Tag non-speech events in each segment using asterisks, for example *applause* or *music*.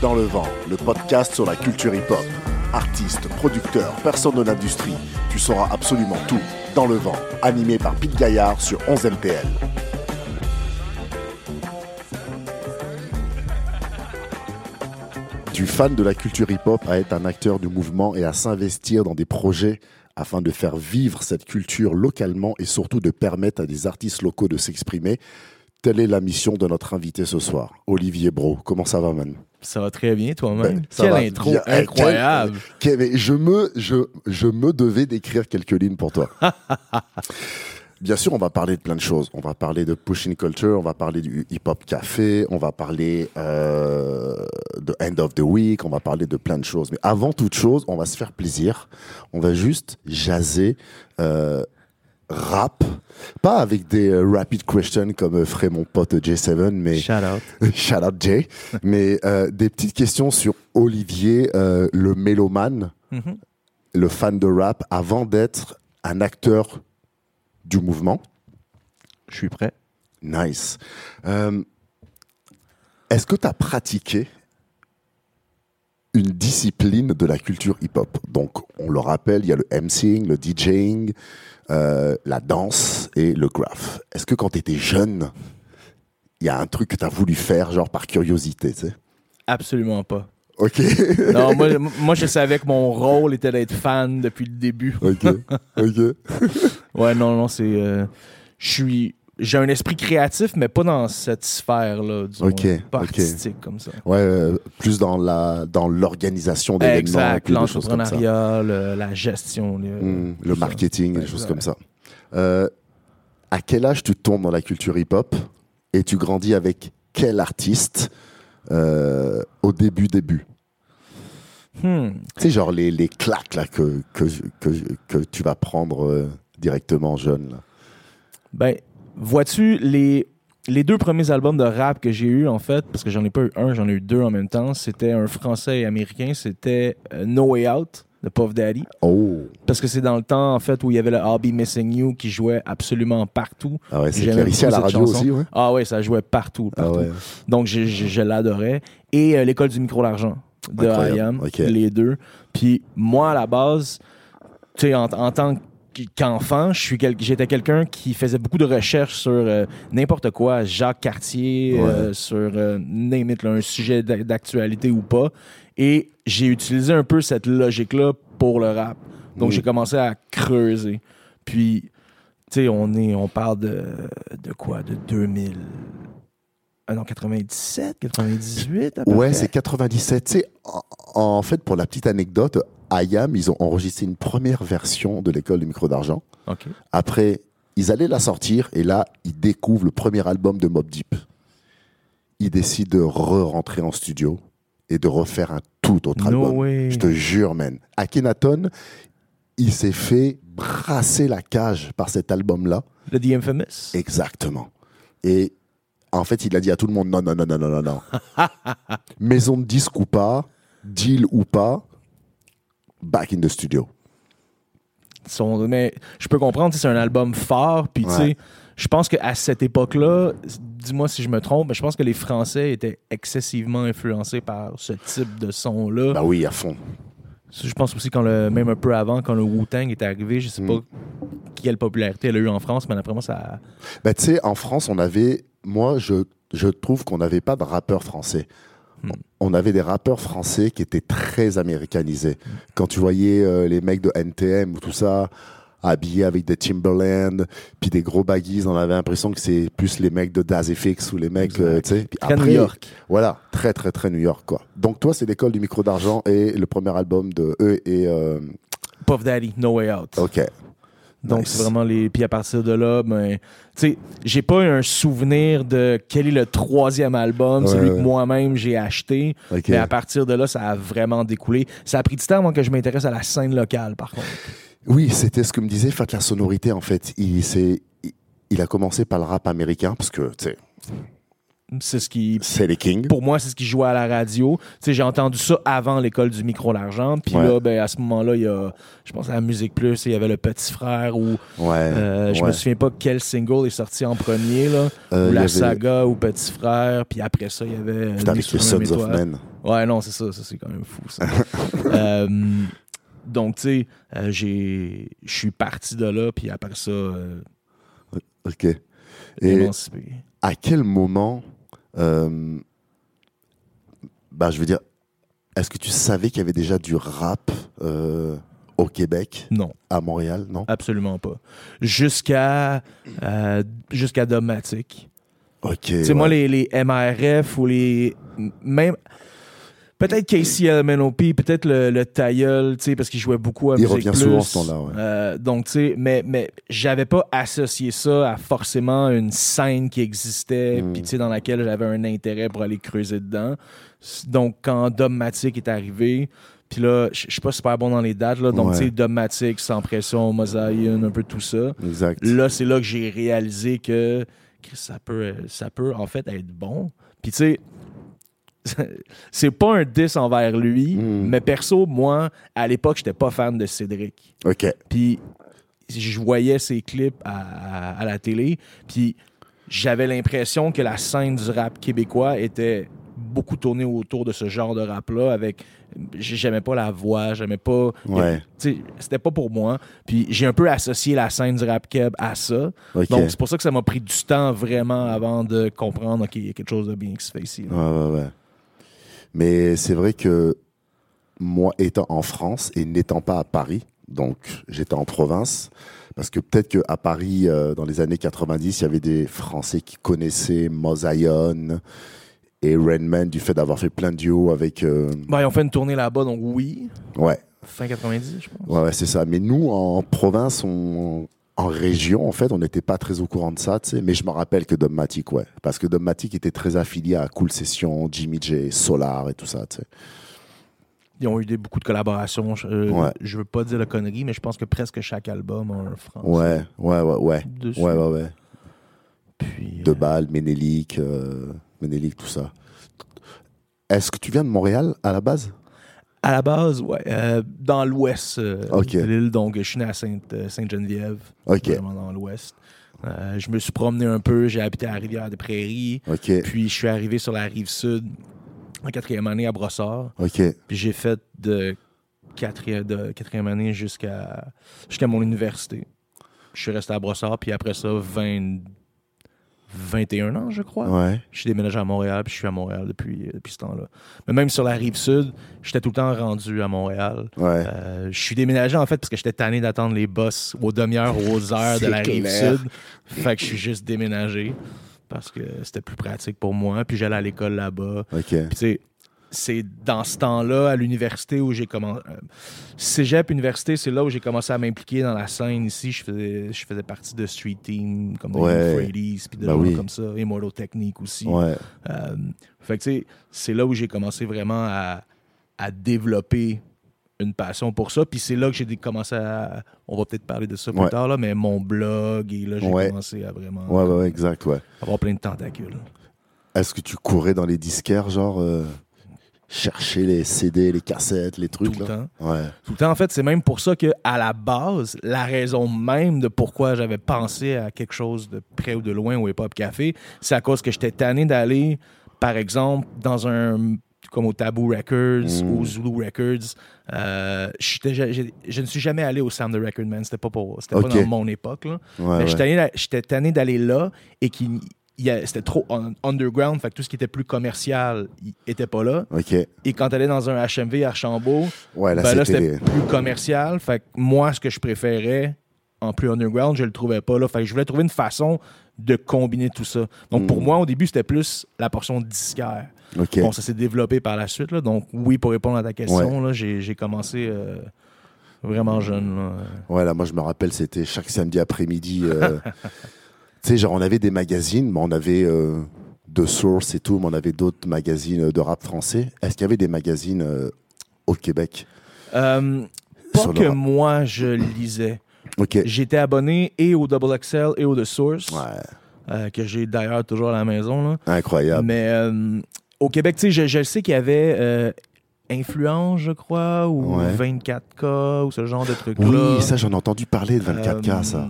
Dans le vent, le podcast sur la culture hip-hop. Artistes, producteurs, personnes de l'industrie, tu sauras absolument tout. Dans le vent, animé par Pete Gaillard sur 11 MPL. Du fan de la culture hip-hop à être un acteur du mouvement et à s'investir dans des projets afin de faire vivre cette culture localement et surtout de permettre à des artistes locaux de s'exprimer. Telle est la mission de notre invité ce soir, Olivier Bro. Comment ça va, man? Ça va très bien, toi-même. Ben, Quelle intro bien. Incroyable. quel- quel- je, me, je, je me devais d'écrire quelques lignes pour toi. *laughs* Bien sûr, on va parler de plein de choses. On va parler de pushing culture, on va parler du hip-hop café, on va parler euh, de end of the week, on va parler de plein de choses. Mais avant toute chose, on va se faire plaisir. On va juste jaser euh, rap, pas avec des euh, rapid questions comme euh, ferait mon pote J7, mais Shout out. *laughs* Shout out Jay. *laughs* Mais euh, des petites questions sur Olivier, euh, le mélomane, Mhm. le fan de rap, avant d'être un acteur du mouvement. Je suis prêt. Nice. Est-ce que tu as pratiqué une discipline de la culture hip-hop? Donc, on le rappelle, il y a le MCing, le DJing, euh, la danse et le graph. Est-ce que quand tu étais jeune, il y a un truc que tu as voulu faire, genre par curiosité, tu sais? Absolument pas. Ok. *laughs* Non, moi, moi, je savais que mon rôle était d'être fan depuis le début. ok. Ok. *laughs* Ouais, non, non, c'est. euh, je suis. J'ai un esprit créatif, mais pas dans cette sphère-là, disons. Ok, Pas artistique comme ça. Ouais, euh, plus dans la dans l'organisation d'événements, Exact. plus de choses comme ça. L'entrepreneuriat, le- la gestion. le, Hmm, ça. marketing, des Exact. choses comme ça. Euh, à quel âge tu tombes dans la culture hip-hop? Et tu grandis avec quel artiste euh, au début début? Hmm. Tu sais, genre les, les claques là, que, que, que, que tu vas prendre directement jeune. Là. Ben, vois-tu, les, les deux premiers albums de rap que j'ai eu en fait, parce que j'en ai pas eu un, j'en ai eu deux en même temps, c'était un français et américain, c'était euh, No Way Out de Puff Daddy. Oh, Parce que c'est dans le temps, en fait, où il y avait le I'll Be Missing You qui jouait absolument partout. ah ouais, c'est clair. Ici à la radio chanson. aussi, ouais. Ah ouais, ça jouait partout. Ah partout. ouais. Donc, je, je- je l'adorais. Et euh, L'école du micro-l'argent de Incroyable. Les deux. Puis moi, à la base, tu sais, en, en tant qu'enfant, je suis quel- j'étais quelqu'un qui faisait beaucoup de recherches sur euh, n'importe quoi, Jacques Cartier, euh, sur euh, name it, là, un sujet d'a- d'actualité ou pas. Et j'ai utilisé un peu cette logique-là pour le rap. Donc, j'ai commencé à creuser. Puis, tu sais, on, est, on parle de, de quoi? De 2000. Ah non, 97, 98 à peu Ouais, c'est 97. Tu sais, en, en fait, pour la petite anecdote, IAM, ils ont enregistré une première version de l'école du micro d'argent. Après, ils allaient la sortir et là, ils découvrent le premier album de Mob Deep. Ils décident de re-rentrer en studio et de refaire un tout autre album. Je te jure, man. Akhenaton, il s'est fait brasser la cage par cet album-là. Le The Infamous? Exactement. Et en fait, il a dit à tout le monde non, non, non, non, non, non, non. *laughs* Maison de disque ou pas, deal ou pas, back in the studio. Son- mais je peux comprendre, c'est un album fort, puis tu Ouais. sais, je pense qu'à cette époque-là, dis-moi si je me trompe, mais je pense que les Français étaient excessivement influencés par ce type de son-là. Bah oui, à fond. Je pense aussi quand le, même un peu avant, quand le Wu-Tang est arrivé, je sais Mm. pas quelle popularité elle a eu en France, mais d'après moi, ça. Bah, tu sais, en France, on avait. Moi, je, je trouve qu'on n'avait pas de rappeurs français. Hmm. On avait des rappeurs français qui étaient très américanisés. Quand tu voyais euh, les mecs de NTM ou tout ça, habillés avec des Timberland, puis des gros baggies, on avait l'impression que c'est plus les mecs de Dazefix ou les mecs, euh, tu sais. Très New York. Voilà, très, très, très New York, quoi. Donc, toi, c'est l'école du micro d'argent et le premier album de eux et. euh, Puff Daddy, No Way Out. ok. Donc, Nice. c'est vraiment les. Puis à partir de là, ben, tu sais, j'ai pas un souvenir de quel est le troisième album, Ouais, celui ouais. que moi-même j'ai acheté. Ok. Mais à partir de là, ça a vraiment découlé. Ça a pris du temps avant que je m'intéresse à la scène locale, par contre. Oui, c'était ce que me disait Fat la sonorité en fait. Il, il, il a commencé par le rap américain parce que, tu sais, C'est ce qui C'est les Kings. pour moi, c'est ce qui jouait à la radio. Tu sais, j'ai entendu ça avant l'école du micro l'argent. Puis Ouais. là, ben, à ce moment-là, il y a, je pense à la Musique Plus, il y avait le Petit Frère ou Ouais. euh, je me ouais. souviens pas quel single est sorti en premier là, Euh, ou la avait- saga ou Petit Frère. Puis après ça, il y avait euh, Putain, sur les Sons of. Men. Ouais, non, c'est ça, ça c'est quand même fou ça. *laughs* Euh, donc tu sais, euh, j'ai, je suis parti de là. Puis après ça, euh, Ok. Et émancipé. à quel moment, euh, bah, je veux dire, est-ce que tu savais qu'il y avait déjà du rap euh, au Québec, Non. à Montréal, non? Absolument pas. Jusqu'à euh, jusqu'à Dogmatic. Ok. Tu sais, moi, les, les MRF ou les. Même. Peut-être KCLMNOP, peut-être le, le Tailleul, tu sais, parce qu'il jouait beaucoup à Il Musique revient Plus. souvent, ce temps-là, ouais. Euh, donc, tu sais, mais, mais j'avais pas associé ça à forcément une scène qui existait, Mm. puis tu sais, dans laquelle j'avais un intérêt pour aller creuser dedans. Donc, quand Dogmatic est arrivé, puis là, je je suis pas super bon dans les dates, là, donc, Ouais. tu sais, Dogmatic, Sans Pression, Mosaïen, un peu tout ça. Exact. Là, c'est là que j'ai réalisé que Chris, ça peut, ça peut en fait être bon. Puis tu sais, *laughs* c'est pas un diss envers lui, Mm. mais perso, moi, à l'époque, j'étais pas fan de Cédric. Ok. Puis je voyais ses clips à, à- à la télé, puis j'avais l'impression que la scène du rap québécois était beaucoup tournée autour de ce genre de rap-là avec j'aimais pas la voix j'aimais pas Ouais. c'était pas pour moi puis j'ai un peu associé la scène du rap keb à ça donc, c'est pour ça que ça m'a pris du temps vraiment avant de comprendre, OK, il y a quelque chose de bien qui se fait ici. là. Ouais, ouais, ouais. Mais c'est vrai que moi, étant en France et n'étant pas à Paris, donc j'étais en province, parce que peut-être qu'à Paris, euh, dans les années 90, il y avait des Français qui connaissaient Mosaïon et Redman du fait d'avoir fait plein de duos avec. euh, Ben, ils ont fait une tournée là-bas, donc oui, Ouais, fin 90, je pense. ouais, ouais, c'est ça. Mais nous, en province, on- en région, en fait, on n'était pas très au courant de ça, tu sais. Mais je me rappelle que Dogmatic, ouais. Parce que Dogmatic était très affilié à Cool Session, Jimmy J, Solar et tout ça, tu sais. Ils ont eu des, beaucoup de collaborations. Je, euh, Ouais. je veux pas dire la connerie, mais je pense que presque chaque album a un français. Ouais, ouais, ouais, ouais. Dessus. Ouais, ouais, ouais. Puis, De euh, Bâle, Ménélique, euh, Ménélique, tout ça. Est-ce que tu viens de Montréal à la base? À la base, ouais, euh, dans l'ouest euh, de l'île, donc je suis né à Sainte, euh, Sainte-Geneviève, Ok, vraiment dans l'ouest. Euh, je me suis promené un peu, j'ai habité à la Rivière-des-Prairies, puis je suis arrivé sur la rive sud en quatrième année à Brossard. Puis j'ai fait de quatrième, de quatrième année jusqu'à jusqu'à mon université. Je suis resté à Brossard, puis après ça, 20, 21 ans, je crois. Ouais, Je suis déménagé à Montréal, puis je suis à Montréal depuis, depuis ce temps-là. Mais même sur la rive sud, j'étais tout le temps rendu à Montréal. ouais. Euh, je suis déménagé en fait parce que j'étais tanné d'attendre les bus aux demi-heures ou aux *laughs* heures de la rive sud. Fait que je suis juste déménagé parce que c'était plus pratique pour moi. Puis j'allais à l'école là-bas. Ok, Puis tu sais, c'est dans ce temps-là, à l'université, où j'ai commencé. Cégep, université, c'est là où j'ai commencé à m'impliquer dans la scène ici. Je faisais, je faisais partie de Street Team, comme des Ouais. Puis de oui. comme ça, Immortal Technique aussi. ouais. Euh, fait que tu sais, c'est là où j'ai commencé vraiment à, à développer une passion pour ça. Puis c'est là que j'ai commencé à. On va peut-être parler de ça plus Ouais. tard, là, mais mon blog, et là, j'ai commencé à vraiment ouais, exact, ouais. avoir plein de tentacules. Est-ce que tu courais dans les disquaires, genre, euh, chercher les CD, les cassettes, les Tout trucs, le là temps. Ouais, Tout le temps, en fait, c'est même pour ça que à la base, la raison même de pourquoi j'avais pensé à quelque chose de près ou de loin au Hip Hop Café, c'est à cause que j'étais tanné d'aller, par exemple, dans un comme au Taboo Records, Mm. au Zulu Records. Euh, je ne suis jamais allé au Sound the Record Man. C'était pas pour, c'était pas dans mon époque. Là. ouais, Mais ouais. j'étais tanné- d'aller là et a- c'était trop un- underground, fait que tout ce qui était plus commercial il était pas là. Et quand t'allais dans un HMV à Archambault, ouais, là, ben là, c'était... plus commercial. Fait que moi, ce que je préférais en plus underground, je le trouvais pas là. Fait que je voulais trouver une façon de combiner tout ça. Donc, pour Mm. moi, au début, c'était plus la portion disquaire. Ok, Bon, ça s'est développé par la suite. Là. Donc, oui, pour répondre à ta question, j'ai, commencé euh, vraiment jeune. là. ouais, là, moi, je me rappelle, c'était chaque samedi après-midi. euh, *laughs* sais, genre, on avait des magazines, mais on avait euh, de Source et tout, mais on avait d'autres magazines de rap français. Est-ce qu'il y avait des magazines euh, au Québec? Euh, pas que moi, je lisais. Ok, J'étais abonné et au Double XL et au The Source. ouais, euh, que j'ai d'ailleurs toujours à la maison. Là. Incroyable. Mais euh, au Québec, tu sais, je, je sais qu'il y avait euh, Influence, je crois, ou Ouais. 24K, ou ce genre de trucs-là. Oui, ça, j'en ai entendu parler de 24K, Euh, ça.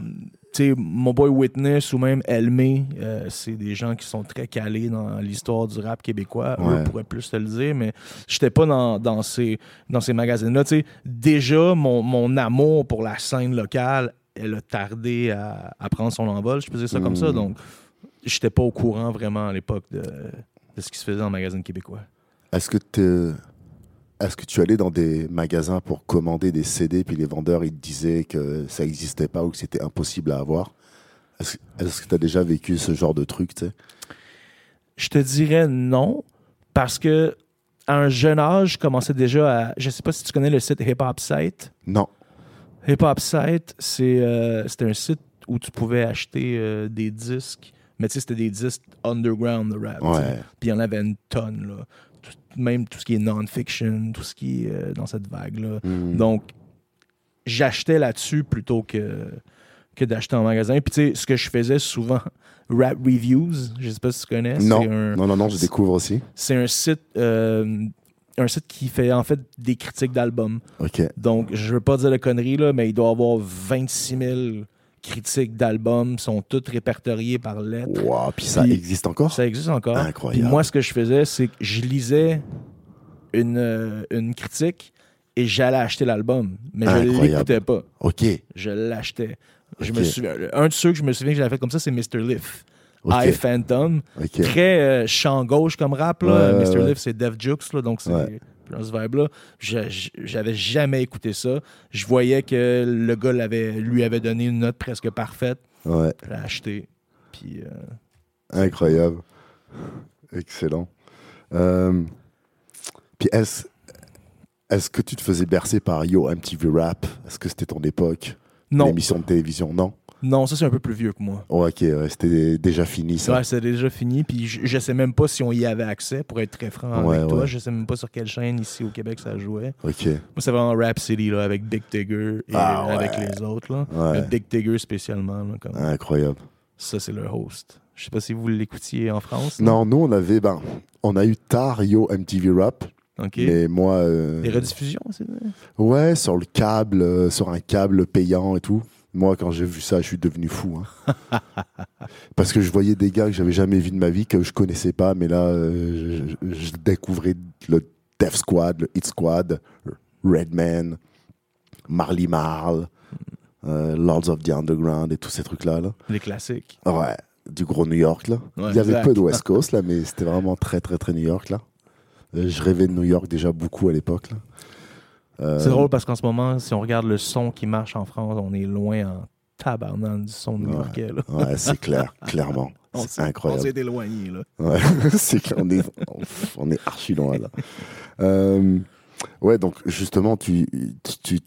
Tu sais, mon boy Witness ou même Elmé, euh, c'est des gens qui sont très calés dans l'histoire du rap québécois. Ouais. Eux pourraient plus te le dire, mais j'étais pas dans, dans ces, dans ces magazines-là. Tu sais, déjà, mon, mon amour pour la scène locale, elle a tardé à, à prendre son envol, je peux dire ça comme ça. Mm. Donc, j'étais pas au courant vraiment à l'époque de, de ce qui se faisait dans le magazine québécois. Est-ce que t'es- Est-ce que tu allais dans des magasins pour commander des CD, puis les vendeurs, ils te disaient que ça n'existait pas ou que c'était impossible à avoir? Est-ce que tu as déjà vécu ce genre de truc, tu sais? Je te dirais non, parce que à un jeune âge, je commençais déjà à. Je sais pas si tu connais le site Hip Hop Site. Non. Hip Hop Site, c'est euh, c'était un site où tu pouvais acheter euh, des disques, mais tu sais, c'était des disques underground de rap. Puis il y en avait une tonne, là. Tout- même tout ce qui est non-fiction, tout ce qui est euh, dans cette vague-là. Hmm. Donc, j'achetais là-dessus plutôt que, que d'acheter en magasin. Puis tu sais, ce que je faisais souvent, *laughs* Rap Reviews, je sais pas si tu connais. non. un- non, non, non, je découvre aussi. c'est un site, euh, un site qui fait en fait des critiques d'albums. Ok. Donc, je veux pas dire de conneries, là, mais il doit avoir 26 000 critiques d'albums, sont toutes répertoriées par lettres. Wow, puis ça existe encore? Ça existe encore. Incroyable. Puis moi, ce que je faisais, c'est que je lisais une, euh, une critique et j'allais acheter l'album. Mais je Incroyable. l'écoutais pas. Ok. Je l'achetais. Je me souviens, un de ceux que je me souviens que j'avais fait comme ça, c'est Mr. Liff. Ok. I Phantom. Très euh, champ gauche comme rap. Là. Ouais, Mr. ouais. Liff, c'est Def Jux, là, donc c'est Ouais. Dans ce vibe-là. J'avais jamais écouté ça. Je voyais que le gars l'avait- lui avait donné une note presque parfaite. Ouais. Je l'ai acheté. Puis, euh, Incroyable. Excellent. Euh, puis est-ce est-ce que tu te faisais bercer par Yo MTV Rap? Est-ce que c'était ton époque? Non, L'émission de télévision Non? Non, ça c'est un peu plus vieux que moi. Oh, Ok, ouais, c'était déjà fini ça. Ouais, c'est déjà fini. Puis je, je sais même pas si on y avait accès, pour être très franc Ouais, avec toi. Je sais même pas sur quelle chaîne ici au Québec ça jouait. Ok. Moi, c'est vraiment Rap City là, avec Big Tigger et Ah, avec les autres. Là. Mais Big Tigger spécialement. là, comme... Incroyable. Ça, c'est leur host. Je sais pas si vous l'écoutiez en France. Non, nous on avait, ben, on a eu tard Yo MTV Rap, OK. mais moi, euh, Les rediffusions, c'est ouais, sur le câble, euh, sur un câble payant et tout. Moi, quand j'ai vu ça, je suis devenu fou. hein. *laughs* Parce que je voyais des gars que j'avais jamais vus de ma vie, que je connaissais pas, mais là, euh, je, je découvrais le Def Squad, le Hit Squad, Redman, Marley Marl, euh, Lords of the Underground et tous ces trucs-là. Là. Les classiques. Ouais, du gros New York, là. Ouais, Il y avait exact. peu de West Coast, là, mais c'était vraiment très, très, très New York, là. Euh, Je rêvais de New York déjà beaucoup à l'époque. Euh, C'est drôle parce qu'en ce moment, si on regarde le son qui marche en France, on est loin en tabarnak du son new-yorkais. Ouais, c'est *laughs* clair, clairement. C'est s'est- On incroyable. s'est éloigné. Là. Ouais, *laughs* c'est clair, on est, on est archi loin, là. Euh, ouais, donc, justement, tu, tu,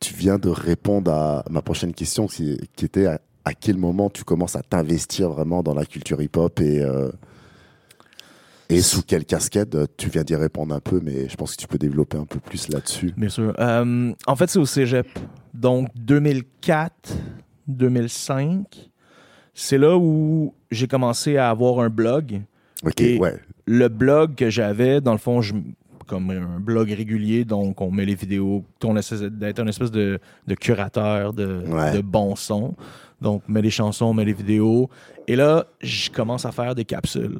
tu viens de répondre à ma prochaine question, qui, qui était à, à quel moment tu commences à t'investir vraiment dans la culture hip-hop et, euh, et sous quelle casquette Tu viens d'y répondre un peu, mais je pense que tu peux développer un peu plus là-dessus. Bien sûr. Euh, en fait, c'est au cégep. Donc, 2004, 2005, c'est là où j'ai commencé à avoir un blog. Ok, Et- ouais. Le blog que j'avais, dans le fond, je, comme un blog régulier, donc on met les vidéos, on essaie d'être un espèce de, de curateur de, Ouais. de bons sons. Donc, on met les chansons, on met les vidéos. Et là, je commence à faire des capsules.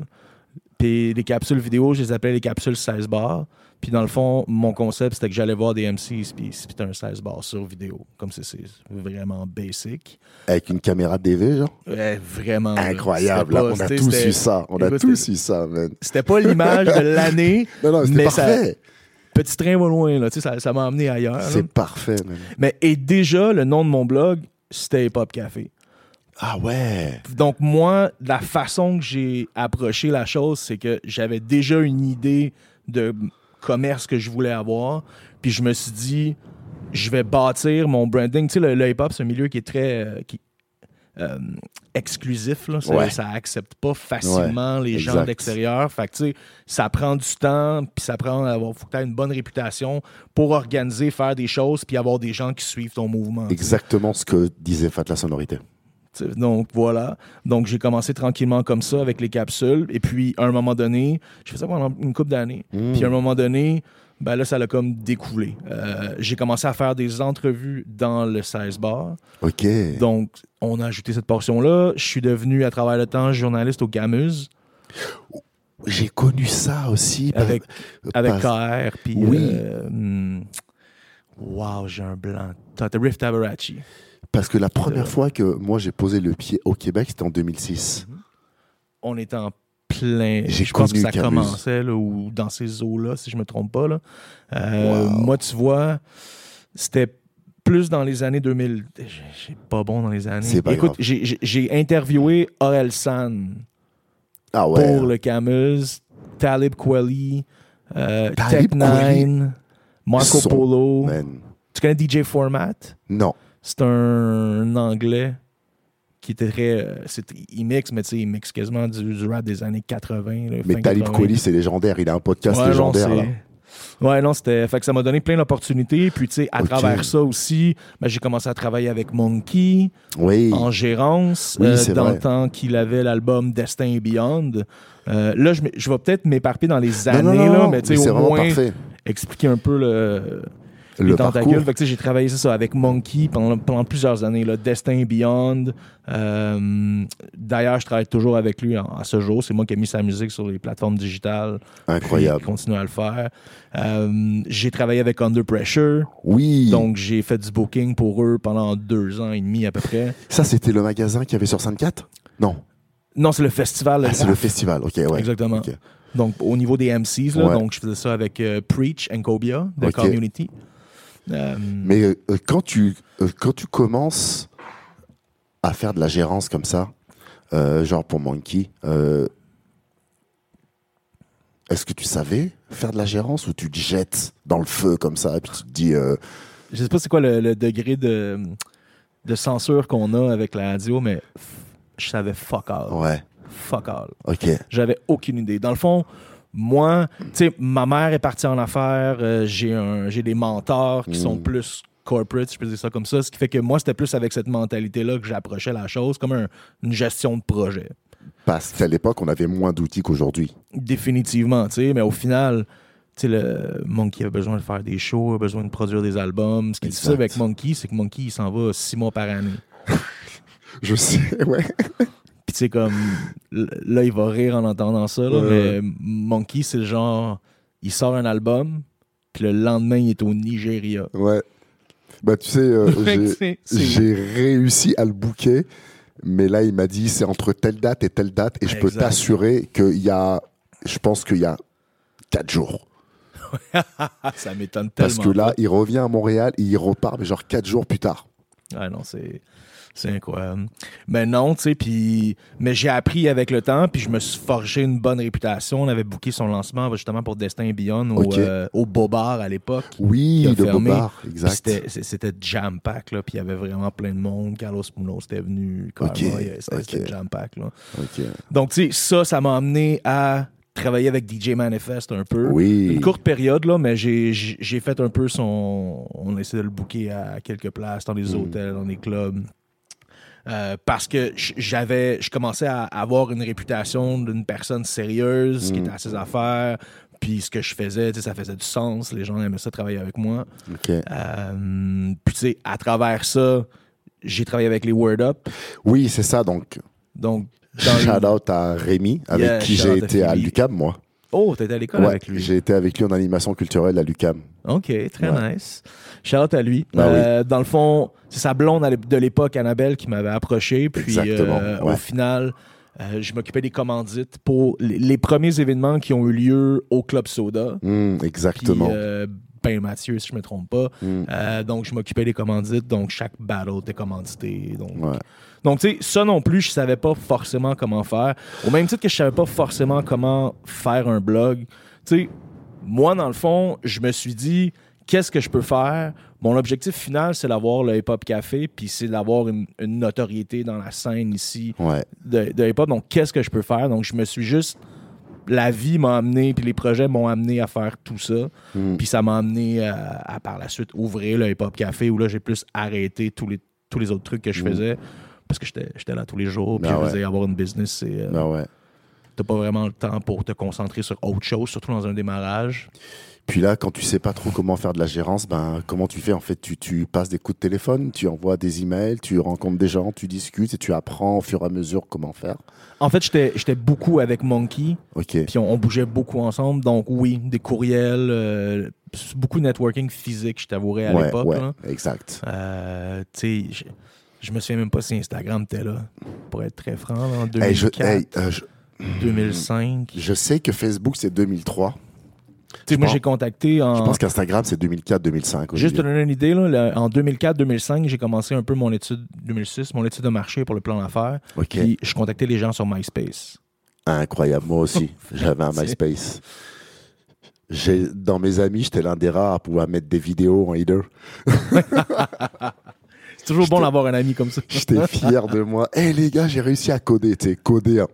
Les capsules vidéo, je les appelais les capsules 16 bars. Puis dans le fond, mon concept, c'était que j'allais voir des MCs, puis c'était un 16 bars sur vidéo. Comme c'est vraiment basic. Avec une caméra DV, genre? Ouais, vraiment. Incroyable, là, on a tous eu ça. On a tous eu ça, man. C'était pas l'image de l'année. *laughs* Non, non, c'était ça- parfait. Petit train va loin, là. Tu sais, ça m'a amené ailleurs. C'est parfait, man. Mais et déjà, le nom de mon blog, c'était Hip Hop Café. Ah ouais. Donc, moi, la façon que j'ai approché la chose, c'est que j'avais déjà une idée de commerce que je voulais avoir. Puis je me suis dit, je vais bâtir mon branding. Tu sais, le, le hip-hop, c'est un milieu qui est très. euh, qui- euh, exclusif, là. Ça, Ouais. ça accepte pas facilement les gens exact. d'extérieur. Fait que, tu sais, ça prend du temps, puis ça prend, avoir- faut que une bonne réputation pour organiser, faire des choses, puis avoir des gens qui suivent ton mouvement. Exactement ce que disait Fat la sonorité. Donc voilà. Donc j'ai commencé tranquillement comme ça avec les capsules. Et puis à un moment donné, je fais ça pendant une couple d'années. Mm. Puis à un moment donné, ben là, ça l'a comme découlé. Euh, j'ai commencé à faire des entrevues dans le 16 bar. Ok. Donc, on a ajouté cette portion-là. Je suis devenu, à travers le temps, journaliste au Gamuse J'ai connu ça aussi. par- avec, avec par- KR. Puis, Oui. euh, hmm, wow, j'ai un blanc. T'as Riff Tabarachi. Parce que la première Euh, fois que moi j'ai posé le pied au Québec, c'était en 2006. On était en plein. J'ai Je pense que ça commençait, là, ou dans ces eaux-là, si je me trompe pas. Là. Euh, Wow. Moi, tu vois, c'était plus dans les années 2000. J'ai pas bon dans les années. C'est pas Écoute, j'ai- interviewé Aurel San. Ah ouais. pour le Camuse, Talib Kweli, euh, Talib Tech9, Marco Son- Polo. Man. Tu connais DJ Format? Non. C'est un anglais qui était très. euh, c'est- il mixe, mais tu sais, il mixe quasiment du, du rap des années 80. là, Mais Talib 80. Kweli, c'est légendaire. Il a un podcast Ouais, non, légendaire. là. Ouais, non, c'était. Fait que ça m'a donné plein d'opportunités. Puis, tu sais, à travers ça aussi, ben, j'ai commencé à travailler avec Monkey Oui. en gérance Oui, euh, dans vrai. le temps qu'il avait l'album Destin et Beyond. Euh, là, je, vais peut-être m'éparpiller dans les années, non, non, là, mais tu sais, au moins parfait. expliquer un peu le, Le tentacules. Fait que, j'ai travaillé ça, avec Monkey pendant, pendant plusieurs années. Là, Destin Beyond. Euh, D'ailleurs, je travaille toujours avec lui en- à ce jour. C'est moi qui ai mis sa musique sur les plateformes digitales. Incroyable. continue à le faire. Euh, j'ai travaillé avec Under Pressure. Oui. Donc, j'ai fait du booking pour eux pendant deux ans et demi à peu près. Ça, c'était le magasin qu'il y avait sur Sainte-Cat Non. Non, c'est le festival. Ah, c'est le festival. Ok, ouais. Exactement. Donc, au niveau des MCs, là, Ouais. donc je faisais ça avec euh, Preach and Cobia de. Community. Euh, Mais euh, euh, quand, tu, euh, quand tu commences à faire de la gérance comme ça, genre pour Monkey, est-ce que tu savais faire de la gérance ou tu te jettes dans le feu comme ça et puis tu te dis euh, je sais pas c'est quoi le, le degré de, de censure qu'on a avec la radio, mais je savais fuck all. ouais, Fuck all. ok, J'avais aucune idée. Dans le fond, moi, tu sais, ma mère est partie en affaires, euh, j'ai un, j'ai des mentors qui Mm. sont plus corporate, je peux dire ça comme ça, ce qui fait que moi, c'était plus avec cette mentalité-là que j'approchais la chose, comme un- une gestion de projet. parce qu'à l'époque on avait moins d'outils qu'aujourd'hui. Définitivement, tu sais, mais au final, tu sais, le Monkey a besoin de faire des shows, a besoin de produire des albums. Ce qui est difficile Exact. avec Monkey, c'est que Monkey, il s'en va six mois par année. *laughs* Je sais, ouais. *laughs* Puis tu sais, comme, là, il va rire en entendant ça, là, Ouais. mais Monkey, c'est le genre, il sort un album, puis le lendemain, il est au Nigeria. ouais. Bah tu sais, euh, *laughs* j'ai- réussi à le booker, mais là il m'a dit c'est entre telle date et telle date et je peux t'assurer qu'il y a, je pense qu'il y a quatre jours. *laughs* ça m'étonne tellement. Parce que là, il revient à Montréal et il repart, mais genre quatre jours plus tard. Ah non, c'est. C'est incroyable. Mais non, tu sais, puis. Mais j'ai appris avec le temps, puis je me suis forgé une bonne réputation. On avait booké son lancement justement pour Destin Beyond au, euh, au Bobar à l'époque. Oui, fermé. Bobard, exact. C'était jam-pack, là, puis il y avait vraiment plein de monde. Carlos Munoz était venu, Karma, Ok, il y avait- c'était jam-pack, là. Donc, tu sais, ça, ça m'a amené à travailler avec DJ Manifest un peu. Oui. Une courte période, là, mais j'ai- fait un peu son. On a essayé de le booker à quelques places, dans des Mm. hôtels, dans des clubs. Euh, parce que j'avais, je commençais à avoir une réputation d'une personne sérieuse qui Mm. était à ses affaires. Puis ce que je faisais, tu sais, ça faisait du sens. Les gens aimaient ça travailler avec moi. Euh, puis tu sais, à travers ça, j'ai travaillé avec les Word Up. Oui, c'est ça. Donc, Donc, *laughs* shout out à Rémi, avec Yeah, qui j'ai été à l'UCAM, moi. Oh, t'étais à l'école Ouais, avec lui. j'ai été avec lui en animation culturelle à l'UCAM. OK, très Ouais. nice. Shout à lui. Ah oui. Euh, Dans le fond, c'est sa blonde de l'époque, Annabelle, qui m'avait approché. Puis Exactement, euh, ouais. au final, euh, je m'occupais des commandites pour les, les premiers événements qui ont eu lieu au Club Soda. Hmm, exactement. Mathieu, si je me trompe pas. Hmm, Euh, donc, je m'occupais des commandites. Donc, chaque battle était commandité. Donc, ouais. donc, tu sais, ça non plus, je savais pas forcément comment faire. Au même titre que je savais pas forcément comment faire un blog. Tu sais, moi, dans le fond, je me suis dit, qu'est-ce que je peux faire? Mon objectif final, c'est d'avoir le Hip Hop Café, puis c'est d'avoir une, une notoriété dans la scène ici Ouais. de, de hip hop. Donc, qu'est-ce que je peux faire? Donc, je me suis juste. La vie m'a amené, puis les projets m'ont amené à faire tout ça. Hmm. Puis ça m'a amené à, à, par la suite ouvrir le Hip Hop Café où là, j'ai plus arrêté tous les, tous les autres trucs que je Mm. faisais parce que j'étais là tous les jours. Puis Ben je ouais. avoir une business, c'est. euh, Ben ouais. T'as pas vraiment le temps pour te concentrer sur autre chose, surtout dans un démarrage. Puis là, quand tu sais pas trop comment faire de la gérance, ben comment tu fais? En fait tu, tu passes des coups de téléphone, tu envoies des emails, tu rencontres des gens, tu discutes et tu apprends au fur et à mesure comment faire. En fait, j'étais j'étais beaucoup avec Monkey, Ok. puis on, on bougeait beaucoup ensemble. Donc, oui, des courriels, euh, beaucoup de networking physique, je t'avouerais, à ouais, l'époque. ouais, exact. Euh, tu sais, je, me souviens même pas si Instagram était là, pour être très franc, en 2004, Hey, je, hey, euh, je, 2005. Tu je sais que Facebook c'est 2003. Moi, pense- j'ai contacté en. Je pense qu'Instagram c'est 2004-2005. Juste te donner une idée, là, le- en 2004-2005, j'ai commencé un peu mon étude, 2006, mon étude de marché pour le plan d'affaires. Puis je contactais les gens sur MySpace. Incroyable, moi aussi. *laughs* J'avais un MySpace. Dans mes amis, j'étais l'un des rares à pouvoir mettre des vidéos en header. *laughs* C'est toujours bon d'avoir un ami comme ça. J'étais fier de moi. Hé *laughs* les gars, j'ai réussi à coder, tu sais, coder,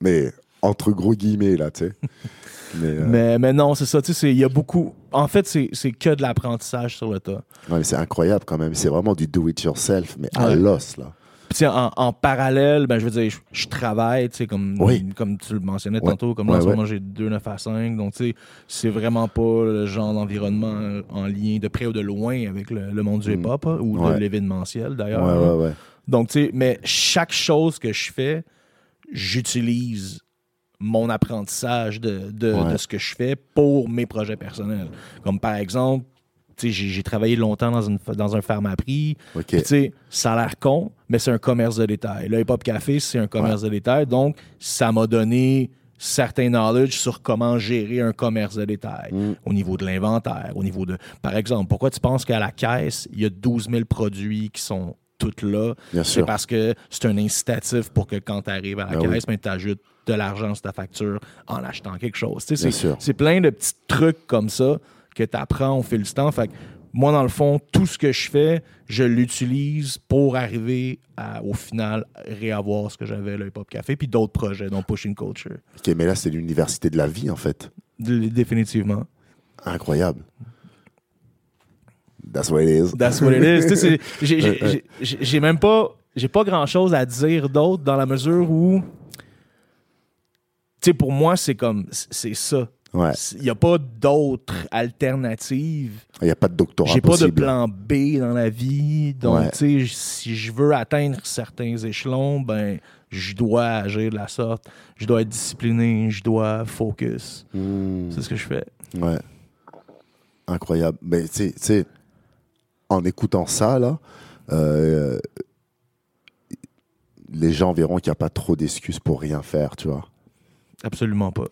mais entre gros guillemets là, tu sais. *laughs* Mais, euh, Mais, mais non, c'est ça. Tu sais, il y a beaucoup. En fait, c'est que de l'apprentissage sur le tas. ouais, mais c'est incroyable quand même. C'est vraiment du do it yourself, mais à Ouais. l'os là. Puis, en, en parallèle, ben, je veux dire, je, je travaille, tu sais, comme, Oui. comme tu le mentionnais Ouais. tantôt, comme là, en ce moment, j'ai 2, 9 à 5. Donc, tu sais, c'est vraiment pas le genre d'environnement euh, en lien de près ou de loin avec le, le monde du Mm. hip-hop, hein, ou de l'événementiel, d'ailleurs. Ouais, ouais, ouais. Donc, tu sais, mais chaque chose que je fais, j'utilise mon apprentissage de, de, Ouais. de ce que je fais pour mes projets personnels. Comme par exemple, j'ai travaillé longtemps dans, une, dans un. Puis, tu sais, ça a l'air con, mais c'est un commerce de détail. Le Hip Hop Café, c'est un commerce de détail. Donc, ça m'a donné certains knowledge sur comment gérer un commerce de détail Mm. au niveau de l'inventaire, au niveau de... Par exemple, pourquoi tu penses qu'à la caisse, il y a 12 000 produits qui sont tous là? C'est parce que c'est un incitatif pour que quand tu arrives à la oui. caisse, tu ajoutes de l'argent sur ta facture en achetant quelque chose. Tu sais, Bien C'est plein de petits trucs comme ça que tu apprends au fil du temps. Fait que moi, dans le fond, tout ce que je fais, je l'utilise pour arriver à, au final, réavoir ce que j'avais le Hip Hop Café, puis d'autres projets, dont Pushing Culture. Ok, mais là c'est l'université de la vie en fait. D- Définitivement. Incroyable. That's what it is. That's what it is. *laughs* J'ai même pas, j'ai pas grand chose à dire d'autre dans la mesure où, tu sais, pour moi, c'est comme, c'est ça. Ouais. Il n'y a pas d'autres alternatives. Il n'y a pas de doctorat J'ai pas de plan B dans la vie. Donc, Ouais. tu sais, si je veux atteindre certains échelons, ben, je dois agir de la sorte. Je dois être discipliné, je dois focus. Hmm. C'est ce que je fais. Ouais. Incroyable. Mais tu sais, en écoutant ça, là, euh, les gens verront qu'il n'y a pas trop d'excuses pour rien faire, tu vois. Absolument pas.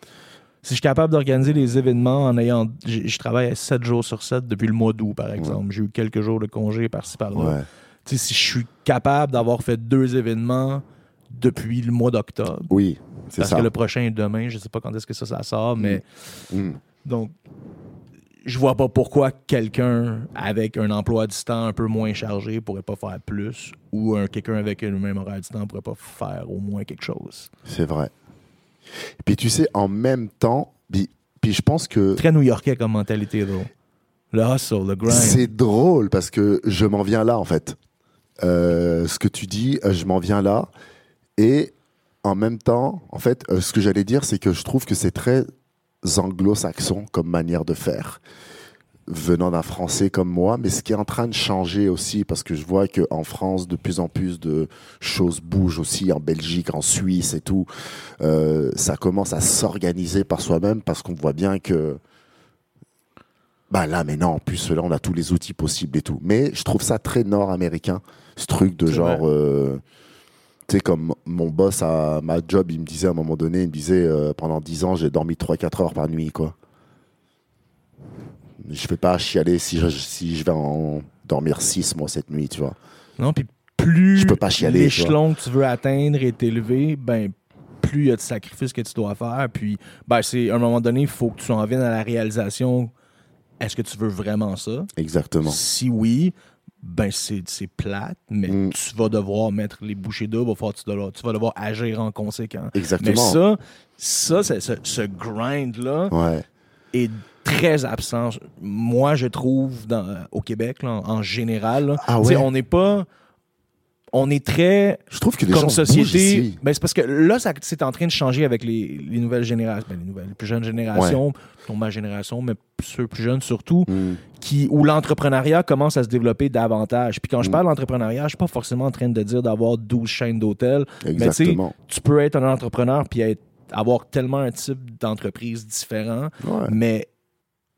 Si je suis capable d'organiser des événements en ayant. Je, travaille 7 jours sur 7 depuis le mois d'août, par exemple. J'ai eu quelques jours de congé par-ci par-là. Ouais. Tu sais, si je suis capable d'avoir fait deux événements depuis le mois d'octobre, Oui, c'est parce ça. que le prochain est demain, je sais pas quand est-ce que ça, ça sort, mais Hmm. donc. Je vois pas pourquoi quelqu'un avec un emploi du temps un peu moins chargé pourrait pas faire plus ou un quelqu'un avec le même horaire du temps pourrait pas faire au moins quelque chose. C'est vrai. Et puis tu sais, en même temps, puis, puis je pense que Très new-yorkais comme mentalité. Le hustle, le grind. c'est drôle parce que je m'en viens là, en fait. Euh, ce que tu dis, euh, je m'en viens là. Et en même temps, en fait, euh, ce que j'allais dire, c'est que je trouve que c'est très anglo-saxon comme manière de faire, venant d'un Français comme moi, mais ce qui est en train de changer aussi, parce que je vois qu'en France, de plus en plus de choses bougent aussi, en Belgique, en Suisse et tout, Euh, ça commence à s'organiser par soi-même, parce qu'on voit bien que... Bah là, mais non, en plus, là, on a tous les outils possibles et tout. Mais je trouve ça très nord-américain, ce truc de genre... euh, tu sais, comme mon boss à ma job, il me disait à un moment donné, il me disait, euh, pendant 10 ans, j'ai dormi 3-4 heures par nuit, quoi. Je vais pas chialer si je, si je vais en dormir 6, moi, cette nuit, tu vois. Non, puis plus Je peux pas chialer, l'échelon que tu veux atteindre est élevé, ben plus il y a de sacrifices que tu dois faire. Puis, ben, c'est à un moment donné, il faut que tu en viennes à la réalisation est-ce que tu veux vraiment ça? Exactement. Si oui, ben c'est plate, mais Mm. tu vas devoir mettre les bouchées doubles, tu, dois- tu vas devoir agir en conséquence. Mais Exactement. ça, ça, c'est- ce, ce grind-là Ouais. est très absent. Moi, je trouve, dans- au Québec, là, en, général. là. Ah ouais? On n'est pas. on est très Je trouve que les comme gens société. Ben, c'est parce que là, ça- c'est en train de changer avec les, les nouvelles générations, ben, les nouvelles, les plus jeunes générations, non ma génération, mais ceux plus jeunes surtout, Mm. qui, où l'entrepreneuriat commence à se développer davantage. Puis quand je Mm. parle d'entrepreneuriat, je suis pas forcément en train de dire d'avoir 12 chaînes d'hôtels. Mais tu tu peux être un entrepreneur puis être- avoir tellement un type d'entreprise différent, Ouais. mais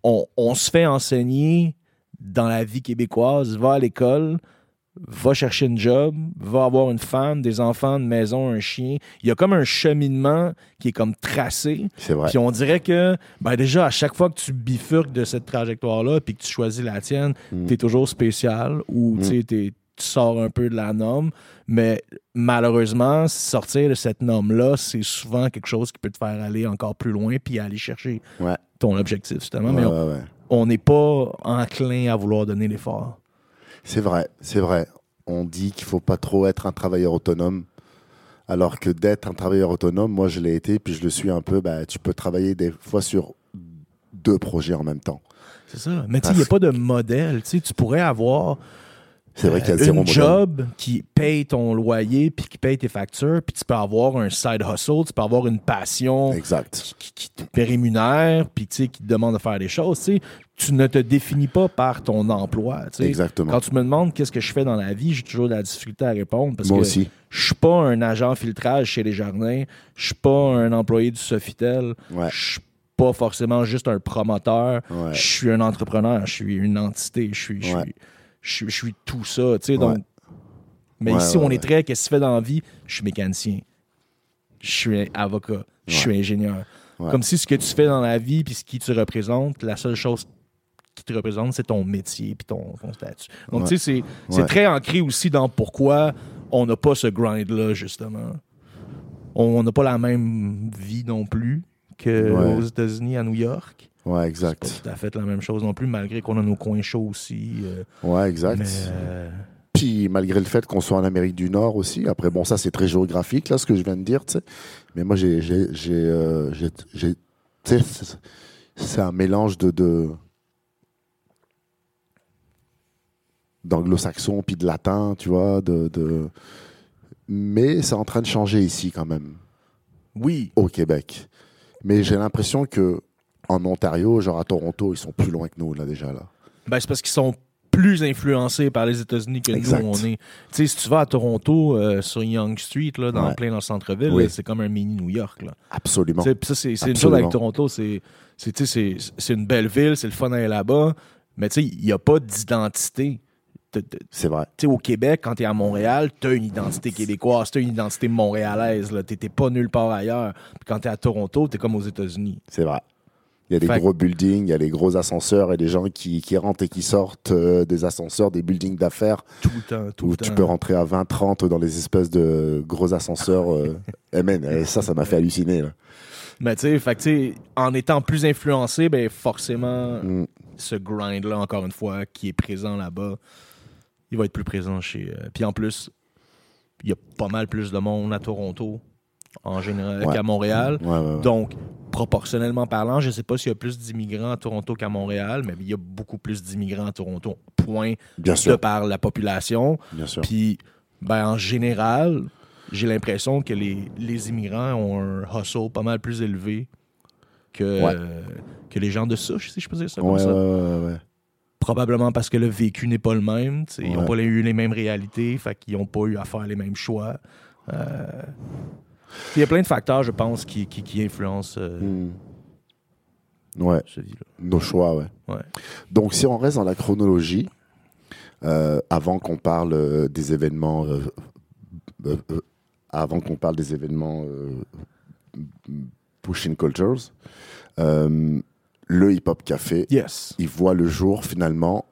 on, on se fait enseigner dans la vie québécoise, va à l'école, va chercher une job, va avoir une femme, des enfants, une maison, un chien. Il y a comme un cheminement qui est comme tracé. C'est vrai. Puis on dirait que, ben déjà, à chaque fois que tu bifurques de cette trajectoire-là, puis que tu choisis la tienne, Mm. t'es toujours spécial ou Mm. tu t'es- tu sors un peu de la norme. Mais malheureusement, sortir de cette norme-là, c'est souvent quelque chose qui peut te faire aller encore plus loin puis aller chercher Ouais. ton objectif, justement. Ouais, Mais on- ouais, n'est pas enclin à vouloir donner l'effort. C'est vrai, c'est vrai. On dit qu'il faut pas trop être un travailleur autonome. Alors que d'être un travailleur autonome, moi je l'ai été, puis je le suis un peu, bah, tu peux travailler des fois sur deux projets en même temps. C'est ça. Mais il n'y a pas de modèle. Tu sais, tu pourrais avoir C'est vrai qu'il y a euh, zéro une modèle. job qui paye ton loyer puis qui paye tes factures, puis tu peux avoir un side hustle, tu peux avoir une passion Exact. qui, qui te rémunère, puis tu sais, qui te demande de faire des choses. Tu ne te définis pas par ton emploi. Exactement. Quand tu me demandes qu'est-ce que je fais dans la vie, j'ai toujours de la difficulté à répondre parce Moi que aussi. je suis pas un agent filtrage chez les jardins, je suis pas un employé du Sofitel, Ouais. je suis pas forcément juste un promoteur, Ouais. je suis un entrepreneur, je suis une entité, je suis, je suis, je tout ça. tu sais, donc, Ouais. mais Ouais, ici, ouais, on est très qu'est-ce que tu fais dans la vie? Je suis mécanicien, je suis avocat, je suis ingénieur. Comme si ce que tu fais dans la vie puis ce qui tu représente, la seule chose qui te représente, c'est ton métier puis ton, ton statut. Donc, tu sais, c'est très ancré aussi dans pourquoi on n'a pas ce grind-là, justement. On n'a pas la même vie non plus qu'aux États-Unis, à New York. Ouais, C'est exact. pas tout à fait la même chose non plus, malgré qu'on a nos coins chauds aussi. euh, Ouais, exact. mais, euh, Puis malgré le fait qu'on soit en Amérique du Nord aussi, après bon ça c'est très géographique là ce que je viens de dire, tu sais. Mais moi j'ai euh, tu sais, c'est- c'est un mélange de de d'anglo-saxon puis de latin, tu vois, de, de... mais c'est en train de changer ici quand même oui, au Québec. Mais j'ai l'impression que en Ontario, genre à Toronto, ils sont plus loin que nous là déjà là. ben, c'est parce qu'ils sont plus influencés par les États-Unis que Exact. nous, on est. Tu sais, si tu vas à Toronto, euh, sur Young Street, là, dans Ouais. plein dans le centre-ville, Oui. c'est comme un mini New York. Là. Absolument. Tu sais, puis ça, c'est une chose avec Toronto, c'est une belle ville, c'est le fun d'aller là-bas, mais tu sais, il n'y a pas d'identité. C'est vrai. Tu sais, au Québec, quand tu es à Montréal, tu as une identité québécoise, tu as une identité montréalaise. Tu n'es pas nulle part ailleurs. Puis quand tu es à Toronto, tu es comme aux États-Unis. C'est vrai. Il y a des gros buildings, il y a des gros ascenseurs et des gens qui, qui rentrent et qui sortent euh, des ascenseurs, des buildings d'affaires Tout le temps, tout où tu peux rentrer à 20, 30 dans les espèces de gros ascenseurs. euh. *laughs* Eh, man, eh, ça, ça m'a fait halluciner. là. Mais tu sais, en étant plus influencé, ben forcément, Mm. ce grind-là, encore une fois, qui est présent là-bas, il va être plus présent chez. euh, Puis en plus, il y a pas mal plus de monde à Toronto, en général, Ouais. qu'à Montréal. Ouais. Donc, proportionnellement parlant, je sais pas s'il y a plus d'immigrants à Toronto qu'à Montréal, mais il y a beaucoup plus d'immigrants à Toronto. Point. Bien De sûr. par la population. Bien sûr. Puis, ben, en général, j'ai l'impression que les, les immigrants ont un hustle pas mal plus élevé que, Ouais. que les gens de souche, si je peux dire ça Ouais, comme ouais, ça. ouais, ouais. Probablement parce que le vécu n'est pas le même. Ils n'ont pas eu les mêmes réalités, fait qu'ils n'ont pas eu à faire les mêmes choix. Euh, Il y a plein de facteurs, je pense, qui, qui, qui influencent euh, Mm. Ouais, ce nos choix, ouais. Ouais. Donc, si on reste dans la chronologie, euh, avant qu'on parle euh, des événements, euh, euh, euh, avant qu'on parle des événements euh, pushing cultures, euh, le Hip Hop Café, Yes. il voit le jour finalement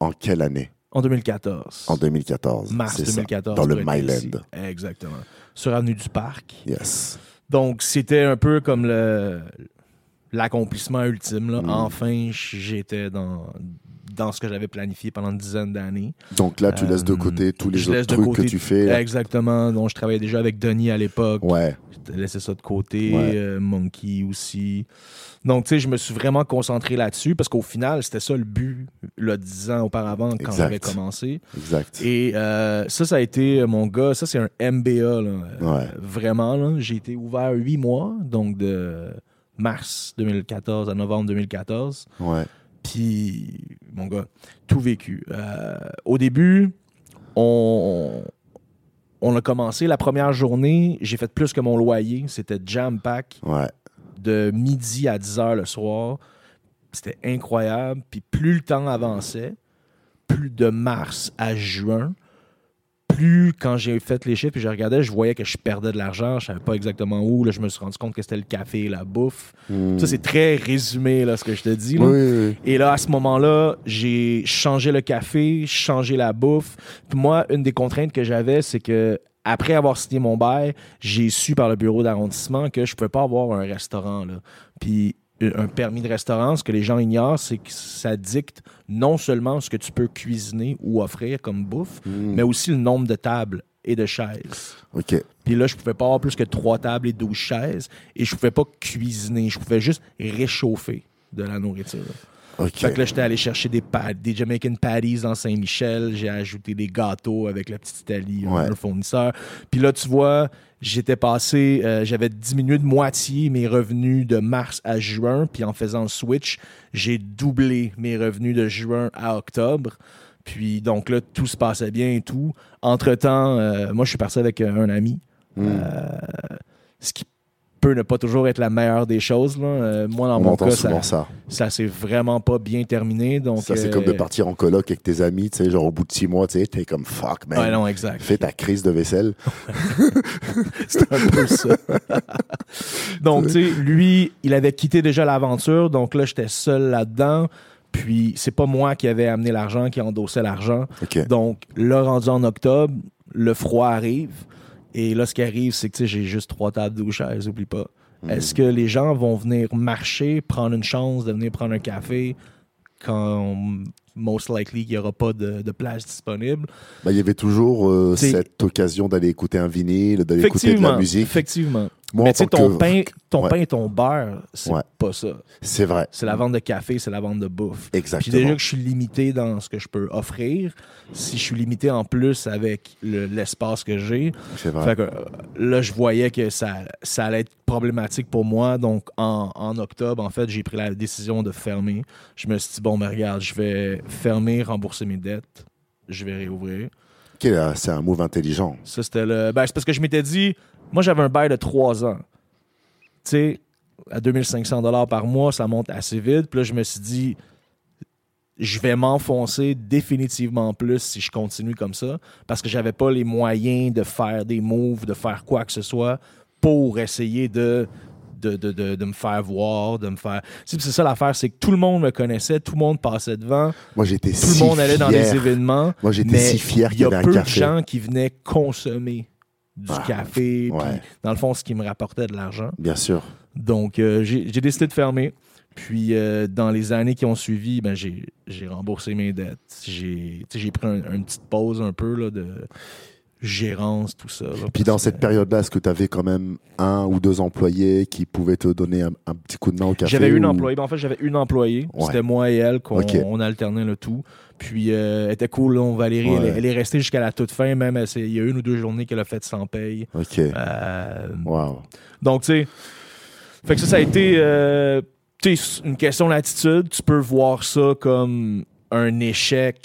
en quelle année? En 2014. En 2014. Mars c'est ça, 2014. dans le. Myland. Exactement. Sur Avenue du Parc. Yes. Donc, c'était un peu comme le l'accomplissement ultime. là. Mm. Enfin, j'étais dans, dans ce que j'avais planifié pendant une dizaine d'années. Donc là, tu laisses de Euh, côté tous les autres trucs côté- que tu fais. Exactement. Donc, je travaillais déjà avec Denis à l'époque. Ouais, laissé ça de côté. Ouais. euh, Monkey aussi. Donc, tu sais, je me suis vraiment concentré là-dessus parce qu'au final, c'était ça le but, là, dix ans auparavant, quand j'avais commencé. Exact. Et euh, ça, ça a été mon gars. Ça, c'est un MBA, là. Ouais. Vraiment, là. J'ai été ouvert huit mois, donc de mars 2014 à novembre 2014. Ouais. Puis, mon gars, tout vécu. Euh, au début, on, on a commencé la première journée. J'ai fait plus que mon loyer. C'était jam-pack Ouais. de midi à 10 heures le soir. C'était incroyable. Puis plus le temps avançait, plus de mars à juin, plus quand j'ai fait les chiffres et je regardais, je voyais que je perdais de l'argent. Je savais pas exactement où. Là, je me suis rendu compte que c'était le café et la bouffe. Hmm. Ça, c'est très résumé, là, ce que je te dis. là. Oui, oui, oui. Et là, à ce moment-là, j'ai changé le café, changé la bouffe. Puis moi, une des contraintes que j'avais, c'est que après avoir signé mon bail, j'ai su par le bureau d'arrondissement que je pouvais pas avoir un restaurant. Là. Puis un permis de restaurant, ce que les gens ignorent, c'est que ça dicte non seulement ce que tu peux cuisiner ou offrir comme bouffe, Hmm. mais aussi le nombre de tables et de chaises. Ok. Puis là, je pouvais pas avoir plus que trois tables et douze chaises. Et je pouvais pas cuisiner. Je pouvais juste réchauffer de la nourriture. Ok. Fait que là, j'étais allé chercher des, des Jamaican Patties dans Saint-Michel. J'ai ajouté des gâteaux avec la petite Italie, Ouais. un fournisseur. Puis là, tu vois, j'étais passé, euh, j'avais diminué de moitié mes revenus de mars à juin. Puis en faisant le switch, j'ai doublé mes revenus de juin à octobre. Puis donc là, tout se passait bien et tout. Entre-temps, euh, moi, je suis parti avec un ami. Hmm. Euh, ce qui peut ne pas toujours être la meilleure des choses. Là. Euh, moi, dans On mon cas, ça, ça. ça s'est vraiment pas bien terminé. Donc, Ça, c'est euh, comme de partir en coloc avec tes amis, tu sais, genre au bout de six mois, tu sais, t'es comme fuck, man. Ouais, non, exact. Fais ta crise de vaisselle. *laughs* C'est un peu ça. *laughs* donc, tu sais, lui, il avait quitté déjà l'aventure. Donc là, j'étais seul là-dedans. Puis, c'est pas moi qui avais amené l'argent, qui endossait l'argent. Donc, là, rendu en octobre, le froid arrive. Et là, ce qui arrive, c'est que j'ai juste trois tables de chaises, oublie pas. Hmm. Est-ce que les gens vont venir marcher, prendre une chance de venir prendre un café quand, most likely, il n'y aura pas de, de place disponible? Bah, il y avait toujours euh, cette occasion d'aller écouter un vinyle, d'aller écouter de la musique. Effectivement. Moi, Mais tu sais, ton, que- pain, ton Ouais. pain et ton beurre, c'est Ouais. pas ça. C'est vrai. C'est la vente de café, c'est la vente de bouffe. Puis Exactement. déjà que je suis limité dans ce que je peux offrir, si je suis limité en plus avec le- l'espace que j'ai, fait que, euh, là, je voyais que ça, ça allait être problématique pour moi. Donc, en, en octobre, en fait, j'ai pris la décision de fermer. Je me suis dit, bon, ben regarde, je vais fermer, rembourser mes dettes. Je vais réouvrir. Ok, c'est un move intelligent. Ça, c'était le. Ben, c'est parce que je m'étais dit, moi, j'avais un bail de trois ans. Tu sais, à 2500 par mois, ça monte assez vite. Puis là, je me suis dit, je vais m'enfoncer définitivement plus si je continue comme ça, parce que j'avais pas les moyens de faire des moves, de faire quoi que ce soit pour essayer de. De, de, de, de me faire voir, de me faire. Tu sais, C'est ça l'affaire, c'est que tout le monde me connaissait, tout le monde passait devant, Moi, j'étais tout si le monde allait dans des événements. Moi, j'étais si fier Il qu'il y y a peu de gens qui venaient consommer du Ah, café, puis dans le fond, ce qui me rapportait de l'argent. Bien sûr. Donc, euh, j'ai décidé de fermer. Puis, euh, dans les années qui ont suivi, ben, j'ai remboursé mes dettes. J'ai pris un- une petite pause un peu là, de gérance, tout ça. là, Puis dans que- cette période-là, est-ce que tu avais quand même un ou deux employés qui pouvaient te donner un, un petit coup de main au café J'avais une employée. Ben, en fait, j'avais une employée. Ouais. C'était moi et elle qu'on Ok. on alternait le tout. Puis, euh, elle était cool. là, Valérie, Ouais. elle, est- elle est restée jusqu'à la toute fin. Même, elle il y a une ou deux journées qu'elle a fait sans paye. Ok. Euh, Wow. Donc, tu sais, fait que ça, ça a été euh, une question d'attitude. Tu peux voir ça comme un échec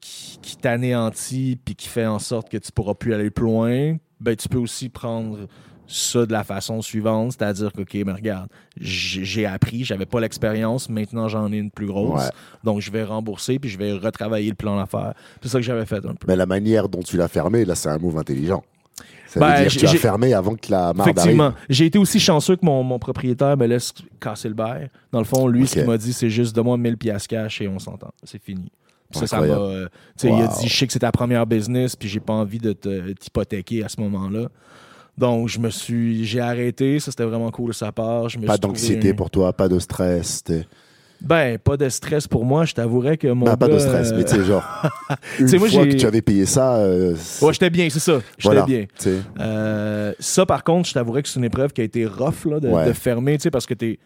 qui, qui t'anéantit puis qui fait en sorte que tu pourras plus aller plus loin. Ben, tu peux aussi prendre ça de la façon suivante, c'est-à-dire que, OK, mais regarde, j'ai appris, j'avais pas l'expérience, maintenant j'en ai une plus grosse, Ouais. donc je vais rembourser puis je vais retravailler le plan d'affaires. C'est ça que j'avais fait un peu. Mais la manière dont tu l'as fermé, là, c'est un move intelligent. Ça Ben, veut dire que j'ai- tu as fermé avant que la marde Effectivement. J'ai été aussi chanceux que mon, mon propriétaire me laisse casser le bail. Dans le fond, lui, ce qu'il m'a dit, c'est juste donne-moi 1000 piastres cash et on s'entend. C'est fini. Ça, ça euh, Il a dit Je sais que c'est ta première business, puis j'ai pas envie de t'hypothéquer à ce moment-là. Donc, je me suis. J'ai arrêté. Ça, c'était vraiment cool de sa part. Je me Pas d'anxiété un- pour toi, pas de stress. t'es- Ben, pas de stress pour moi. Je t'avouerais que mon. Bah, pas de stress, euh, mais tu sais, genre, *laughs* une sais, moi, fois j'ai- que tu avais payé ça, euh, Ouais, j'étais bien, c'est ça. J'étais voilà, bien. Euh, ça, par contre, je t'avouerais que c'est une épreuve qui a été rough là, de, Ouais. de fermer, tu sais, parce que t'es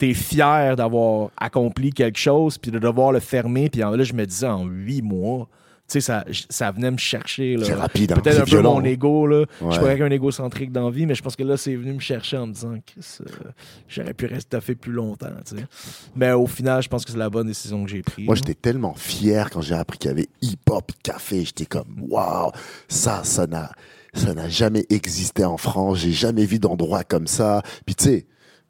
es fier d'avoir accompli quelque chose, puis de devoir le fermer. Puis là, je me disais, en huit mois, sais, ça, ça venait me chercher. C'est rapide, hein, Peut-être un peu mon ego. Là. Je Ouais. suis pas quelqu'un égocentrique dans la vie, mais je pense que là, c'est venu me chercher en me disant que j'aurais pu rester fait plus longtemps. Mais au final, je pense que c'est la bonne décision que j'ai prise. Moi, là. j'étais tellement fier quand j'ai appris qu'il y avait hip-hop café. J'étais comme, waouh, ça, ça n'a, ça n'a jamais existé en France. J'ai jamais vu d'endroit comme ça. Puis tu sais,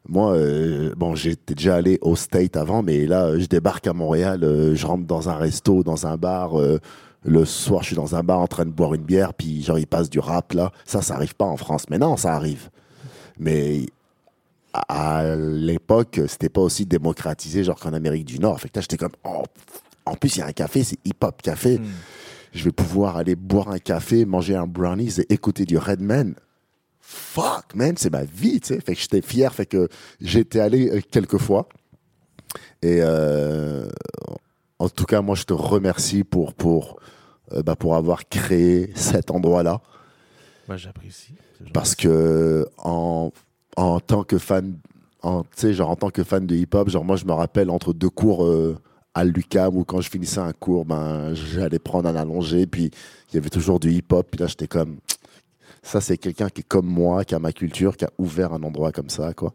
moi, euh, bon, j'étais déjà allé au State avant, mais là, euh, je débarque à Montréal, euh, je rentre dans un resto, dans un bar. euh, le soir, je suis dans un bar en train de boire une bière, puis genre, il passe du rap là. Ça, ça arrive pas en France. Mais non, ça arrive. Mais à l'époque, c'était pas aussi démocratisé, genre qu'en Amérique du Nord. Fait que là, j'étais comme, oh, en plus, il y a un café, c'est hip-hop café. Hmm. Je vais pouvoir aller boire un café, manger un brownies et écouter du Redman. Fuck, man, c'est ma vie, tu sais. Fait que j'étais fier, fait que j'étais allé euh, quelques fois. Et euh, en tout cas, moi, je te remercie pour, pour, euh, bah, pour avoir créé cet endroit-là. Ben, J'apprécie. Parce que en, en tant que fan, en, sais, genre en tant que fan de hip-hop, genre moi je me rappelle entre deux cours euh, à l'UCAM où quand je finissais un cours, ben j'allais prendre un allongé, puis il y avait toujours du hip-hop, puis là j'étais comme, ça c'est quelqu'un qui est comme moi, qui a ma culture, qui a ouvert un endroit comme ça, quoi.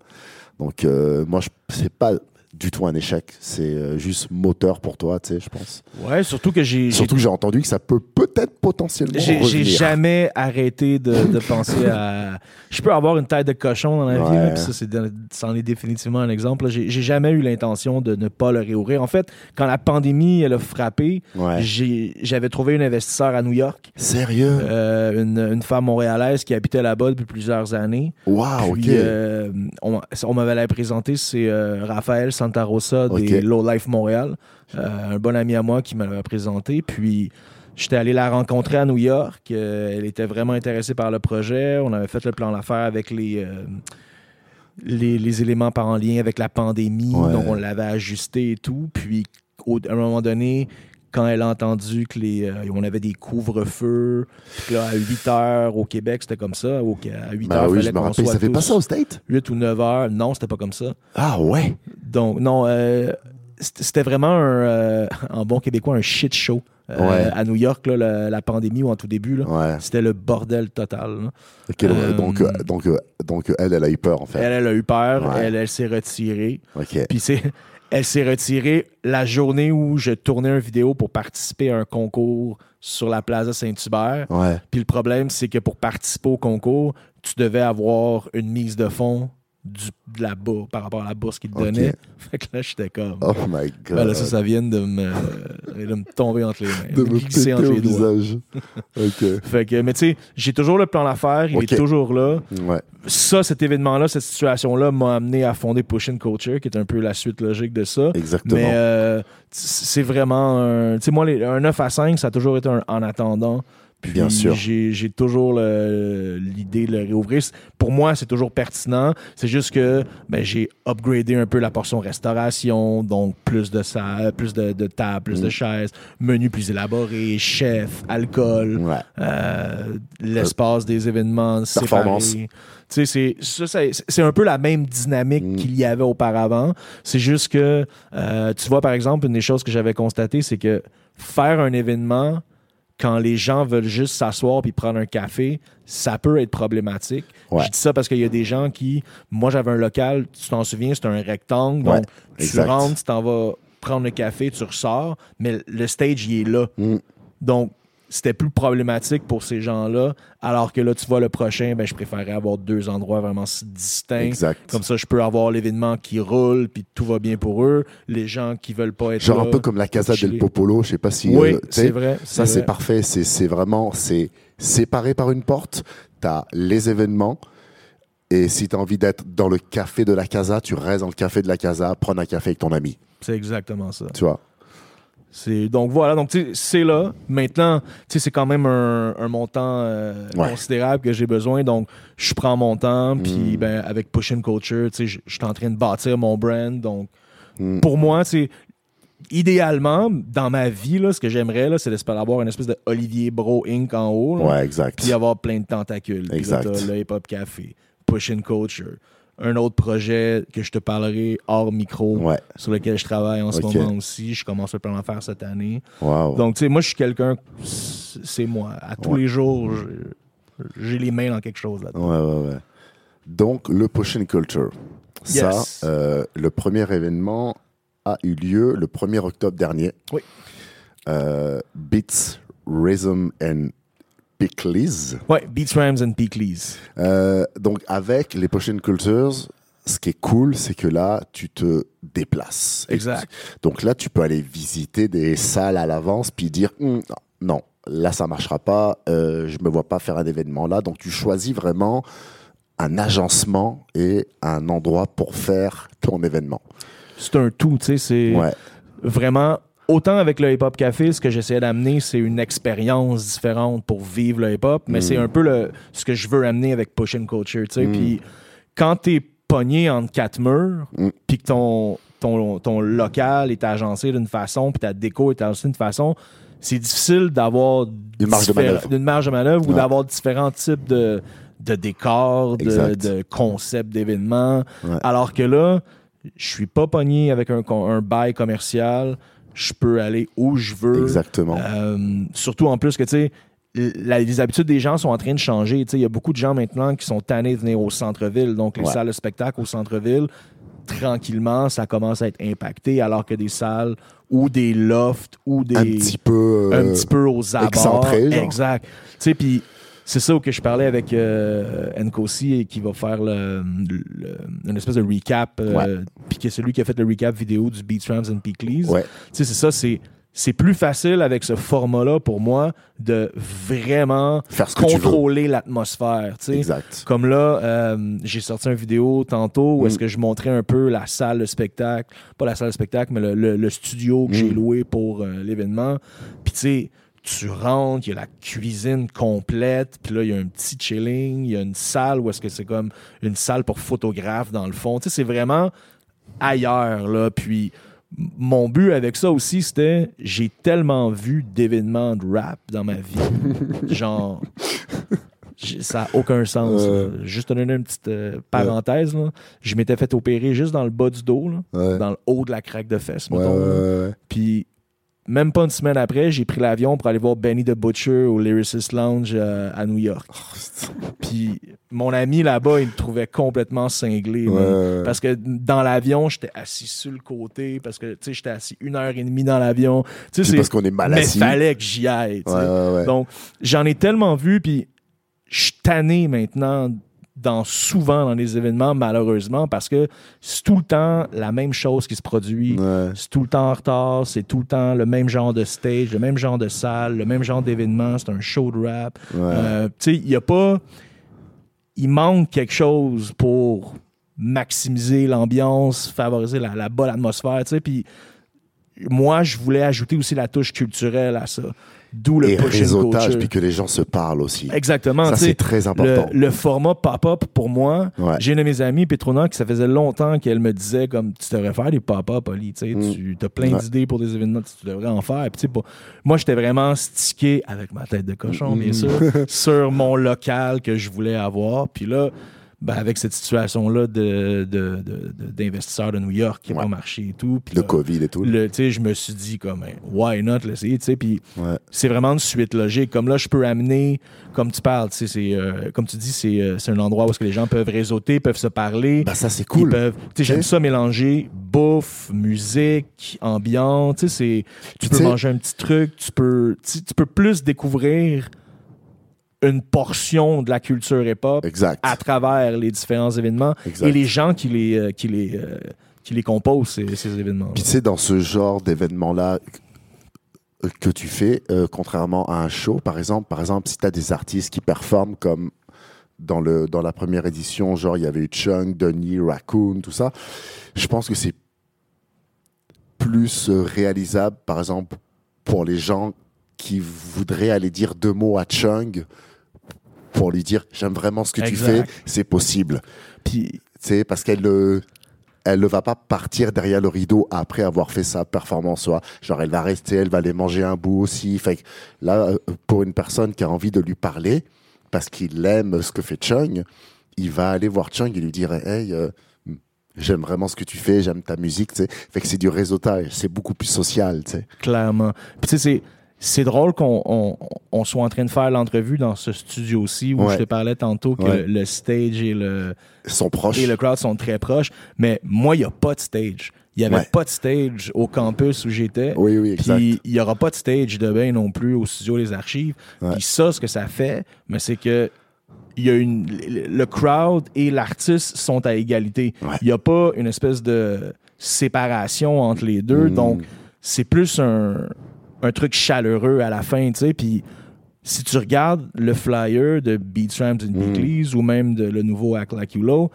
Donc euh, moi je c'est pas du tout un échec, c'est euh, juste moteur pour toi, tu sais, je pense. Ouais, surtout que j'ai. Surtout que j'ai entendu que ça peut peut-être potentiellement J'ai jamais arrêté de, de *laughs* penser à. Je peux avoir une tête de cochon dans la vie, là, puis ça, c'est c'en est définitivement un exemple. J'ai jamais eu l'intention de ne pas le réouvrir. En fait, quand la pandémie elle a frappé, Ouais. j'avais trouvé un investisseur à New York, Sérieux? euh, une, une femme montréalaise qui habitait là-bas depuis plusieurs années. Waouh, Puis, ok. euh, on, on m'avait la présenté, c'est euh, Raphaël Santarosa des Ok. Low Life Montréal, euh, un bon ami à moi qui me l'avait présenté. Puis j'étais allé la rencontrer à New York. Euh, elle était vraiment intéressée par le projet. On avait fait le plan d'affaires avec les, euh, les, les éléments par en lien avec la pandémie. Ouais. Donc on l'avait ajusté et tout. Puis au- à un moment donné, quand elle a entendu que les, euh, on avait des couvre-feux, puis que là, à 8 heures au Québec, c'était comme ça. Au, à 8 Bah heures, oui, fallait je me qu'on rappelle. soit Ça fait pas ça au State? 8 ou 9 heures. Non, c'était pas comme ça. Ah ouais? Donc, non, euh, c'était vraiment un, euh, en bon québécois, un shit show. Euh, Ouais. À New York, là, la, la pandémie ou en tout début, Ouais. c'était le bordel total. Euh, donc, euh, donc, euh, donc elle, elle a eu peur en fait. Elle, elle a eu peur, Ouais. elle, elle s'est retirée. Puis *laughs* elle s'est retirée la journée où je tournais une vidéo pour participer à un concours sur la Plaza Saint-Hubert. Puis le problème, c'est que pour participer au concours, tu devais avoir une mise de fonds du, de la bourse par rapport à la bourse qu'ils te Ok. donnaient. *laughs* Fait que là, j'étais comme. Oh my god. Ben là, ça, ça vient de me, de me tomber entre les mains. de de me glisser péter entre au les visage. *laughs* ok. Fait que, mais tu sais, j'ai toujours le plan d'affaires, il Ok. est toujours là. Ouais. Ça, cet événement-là, cette situation-là m'a amené à fonder Push Culture, qui est un peu la suite logique de ça. Exactement. Mais euh, c'est vraiment un. Tu sais, moi, les- un 9 à 5, ça a toujours été un en attendant. Puis Bien sûr. J'ai toujours l'idée de le réouvrir. Pour moi, c'est toujours pertinent. C'est juste que ben, j'ai upgradé un peu la portion restauration, donc plus de ça, plus de, de tables, plus de Mm. chaises, menu plus élaboré, chef, alcool, Ouais. euh, l'espace des événements, Performance. c'est un peu la même dynamique Mm. qu'il y avait auparavant. C'est juste que, euh, tu vois, par exemple, une des choses que j'avais constatées, c'est que faire un événement quand les gens veulent juste s'asseoir puis prendre un café, ça peut être problématique. Ouais. Je dis ça parce qu'il y a des gens qui, moi j'avais un local, tu t'en souviens, c'est un rectangle, Ouais, donc tu rentres, tu t'en vas prendre le café, tu ressors, mais le stage il est là. Mm. Donc c'était plus problématique pour ces gens-là, alors que là tu vois le prochain, ben je préférais avoir deux endroits vraiment distincts. Exact. Comme ça, je peux avoir l'événement qui roule, puis tout va bien pour eux. Les gens qui veulent pas être Genre là, un peu comme la Casa del Popolo, je sais pas si. Oui, euh, c'est vrai. Ça, c'est parfait. C'est c'est vraiment c'est séparé par une porte. Tu as les événements. Et si tu as envie d'être dans le café de la Casa, tu restes dans le café de la Casa, prendre un café avec ton ami. C'est exactement ça. Tu vois? C'est donc voilà, donc c'est là. Maintenant, c'est quand même un, un montant euh, Ouais. considérable que j'ai besoin. Donc, je prends mon temps, puis Mm. ben avec Push Culture, tu sais, je suis en train de bâtir mon brand. Donc, Mm. pour moi, c'est idéalement, dans ma vie, là, ce que j'aimerais, là, c'est d'espérer avoir une espèce de Olivier Bro Inc. en haut. là, Ouais, exact. puis avoir plein de tentacules. Là, Exact. t'as le Hip Hop Café, Pushing Culture, un autre projet que je te parlerai hors micro, Ouais. sur lequel je travaille en ce moment aussi. Je commence à plan en faire cette année. Wow. Donc, tu sais, moi, je suis quelqu'un, c'est moi. À tous Ouais. les jours, j'ai les mains dans quelque chose là-dedans. Ouais. Donc, le Pushing Culture. Ça, euh, le premier événement a eu lieu le 1er octobre dernier. Oui. Euh, Beats, Rhythm and Pickles. Ouais, Beats, Rams and Peakleys. Euh, donc, avec les Pushing Cultures, ce qui est cool, c'est que là, tu te déplaces. Exact. Donc là, tu peux aller visiter des salles à l'avance puis dire Hum, non, là ça marchera pas, euh, je me vois pas faire un événement là. Donc tu choisis vraiment un agencement et un endroit pour faire ton événement. C'est un tout, tu sais, c'est Ouais, vraiment... Autant avec le hip-hop café, ce que j'essayais d'amener, c'est une expérience différente pour vivre le hip-hop, mais Mm. c'est un peu le, ce que je veux amener avec Pushing Culture, tu sais. Mm. Puis quand t'es pogné entre quatre murs, Mm. puis que ton, ton, ton local est agencé d'une façon, puis ta déco est agencée d'une façon, c'est difficile d'avoir Une marge de manœuvre. une marge de manœuvre ou d'avoir différents types de, de décors, de, concepts d'événements. Ouais. Alors que là, je suis pas pogné avec un, un bail commercial. Je peux aller où je veux. exactement. Euh, surtout en plus que, tu sais, la- les habitudes des gens sont en train de changer. Tu sais, Il y a beaucoup de gens maintenant qui sont tannés de venir au centre-ville. Donc, les Ouais. salles de spectacle au centre-ville, tranquillement, ça commence à être impacté, alors que des salles ou des lofts ou des un petit peu. un petit peu aux abords. excentré, genre. Exact. Tu sais, puis c'est ça que je parlais avec euh, Nkosi et qui va faire le, le- une espèce de recap. euh, Puis qui est celui qui a fait le recap vidéo du Beats, Rams and Peakleys. Ouais. Tu sais, c'est ça, c'est. C'est plus facile avec ce format-là pour moi de vraiment Faire contrôler l'atmosphère. Exact. Comme là, euh, j'ai sorti une vidéo tantôt où est-ce Mm. que je montrais un peu la salle de spectacle, pas la salle de spectacle, mais le, le- le studio que j'ai Mm. loué pour euh, l'événement. Puis tu sais, tu rentres, il y a la cuisine complète, puis là, il y a un petit chilling, il y a une salle où est-ce que c'est comme une salle pour photographes dans le fond. Tu sais, c'est vraiment ailleurs, là. Puis mon but avec ça aussi, c'était j'ai tellement vu d'événements de rap dans ma vie. *laughs* Genre, ça n'a aucun sens. Euh. Juste te donner une petite euh, parenthèse, là. je m'étais fait opérer juste dans le bas du dos, là, Ouais. dans le haut de la craque de fesse, mettons, ouais. Puis même pas une semaine après, j'ai pris l'avion pour aller voir Benny the Butcher au Lyricist Lounge euh, à New York. Puis mon ami là-bas, il me trouvait complètement cinglé. Ouais. Parce que dans l'avion, j'étais assis sur le côté, parce que tu sais, j'étais assis une heure et demie dans l'avion. C'est- parce qu'on est mal mais fallait que j'y aille. ouais, ouais. Donc, j'en ai tellement vu, puis je suis tanné maintenant dans souvent dans les événements, malheureusement, parce que c'est tout le temps la même chose qui se produit. Ouais. C'est tout le temps en retard, c'est tout le temps le même genre de stage, le même genre de salle, le même genre d'événement, c'est un show de rap. Ouais. Euh, tu sais, il y a pas. Il manque quelque chose pour maximiser l'ambiance, favoriser la, la bonne atmosphère, tu sais. Puis moi, je voulais ajouter aussi la touche culturelle à ça. D'où le et réseautage, puis que les gens se parlent aussi. Exactement. Ça, c'est très important. le, le format pop-up, pour moi, Ouais. j'ai une de mes amies, Petrona, qui ça faisait longtemps qu'elle me disait comme tu devrais faire des pop-up, sais, Mm. tu as plein Ouais. d'idées pour des événements, tu devrais en faire. Puis, tu sais, pour- moi, j'étais vraiment stické avec ma tête de cochon, bien Mm. sûr, *laughs* sur mon local que je voulais avoir. Puis là, ben, avec cette situation-là de, de- de- de- d'investisseurs de, New York qui n'a Ouais. pas marché et tout. Le là, Covid et tout. le- tu sais, je me suis dit comme hein, why not l'essayer, tu sais, puis Ouais. c'est vraiment une suite logique. Comme là, je peux amener, comme tu parles, tu sais, c'est, euh, comme tu dis, c'est, euh, un endroit où est-ce que les gens peuvent réseauter, peuvent se parler. Bah, ça, c'est cool. sais, j'aime ça mélanger bouffe, musique, ambiance. Tu sais, c'est, tu Puis peux manger un petit truc, tu peux, tu peux plus découvrir une portion de la culture hip-hop à travers les différents événements Exact. et les gens qui les, euh, qui les, euh, qui les composent ces, ces événements. Puis tu sais, dans ce genre d'événement-là euh, que tu fais, euh, contrairement à un show, par exemple, par exemple, si tu as des artistes qui performent comme dans, le, dans la première édition, genre il y avait eu Chung, Denis, Raccoon, tout ça, je pense que c'est plus réalisable, par exemple, pour les gens qui voudraient aller dire deux mots à Chung pour lui dire j'aime vraiment ce que tu fais, c'est possible. Puis sais, parce qu'elle le. elle ne va pas partir derrière le rideau après avoir fait sa performance. Soit, genre, elle va rester, elle va aller manger un bout aussi. Fait que là, euh, pour une personne qui a envie de lui parler, parce qu'il aime ce que fait Chung, il va aller voir Chung et lui dire Hey, euh, j'aime vraiment ce que tu fais, j'aime ta musique. tu sais. Fait que c'est du réseautage, c'est beaucoup plus social. tu sais. Clairement. Puis tu sais, c'est. C'est drôle qu'on on, on soit en train de faire l'entrevue dans ce studio-ci où Ouais. je te parlais tantôt que Ouais. le stage et le, sont proches. et le crowd sont très proches. Mais moi, il n'y a pas de stage. Il n'y avait Ouais. pas de stage au campus où j'étais. Oui, oui, exact. Puis il n'y aura pas de stage de bain non plus au studio Les Archives. Puis ça, ce que ça fait, mais c'est que il y a une, le crowd et l'artiste sont à égalité. Il n'y a pas une espèce de séparation entre les deux. Mm. Donc, c'est plus un, un truc chaleureux à la fin, tu sais. Puis si tu regardes le flyer de Beats, Rams and Mm. Beatles ou même de le nouveau Act Like You Low,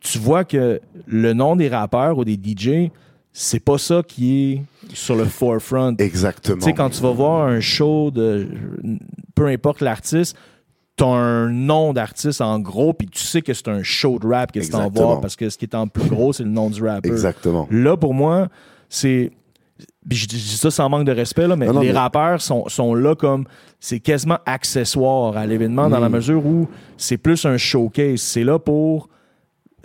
tu vois que le nom des rappeurs ou des DJ, c'est pas ça qui est sur le forefront. Exactement. Tu sais, quand tu vas voir un show de. Peu importe l'artiste, t'as un nom d'artiste en gros, puis tu sais que c'est un show de rap que tu t'en Exactement. voir parce que ce qui est en plus gros, c'est le nom du rappeur. Exactement. Là, pour moi, c'est. Je dis ça sans manque de respect, là, mais Non, non, les mais- rappeurs sont, sont là comme. C'est quasiment accessoire à l'événement dans la Mm. mesure où c'est plus un showcase. C'est là pour.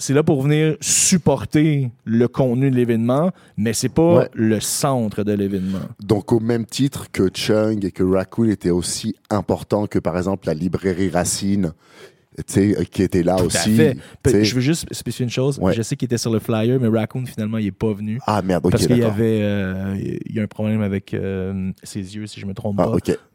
C'est là pour venir supporter le contenu de l'événement, mais c'est pas Ouais. le centre de l'événement. Donc, au même titre que Chung et que Raccoon étaient aussi importants que, par exemple, la librairie Racine, qui était là Tout à aussi. fait. Je veux juste spécifier une chose. Ouais. Je sais qu'il était sur le flyer, mais Raccoon, finalement, il n'est pas venu. Ah merde, ok, parce qu'il y avait euh, il y a un problème avec euh, ses yeux, si je me trompe Ah,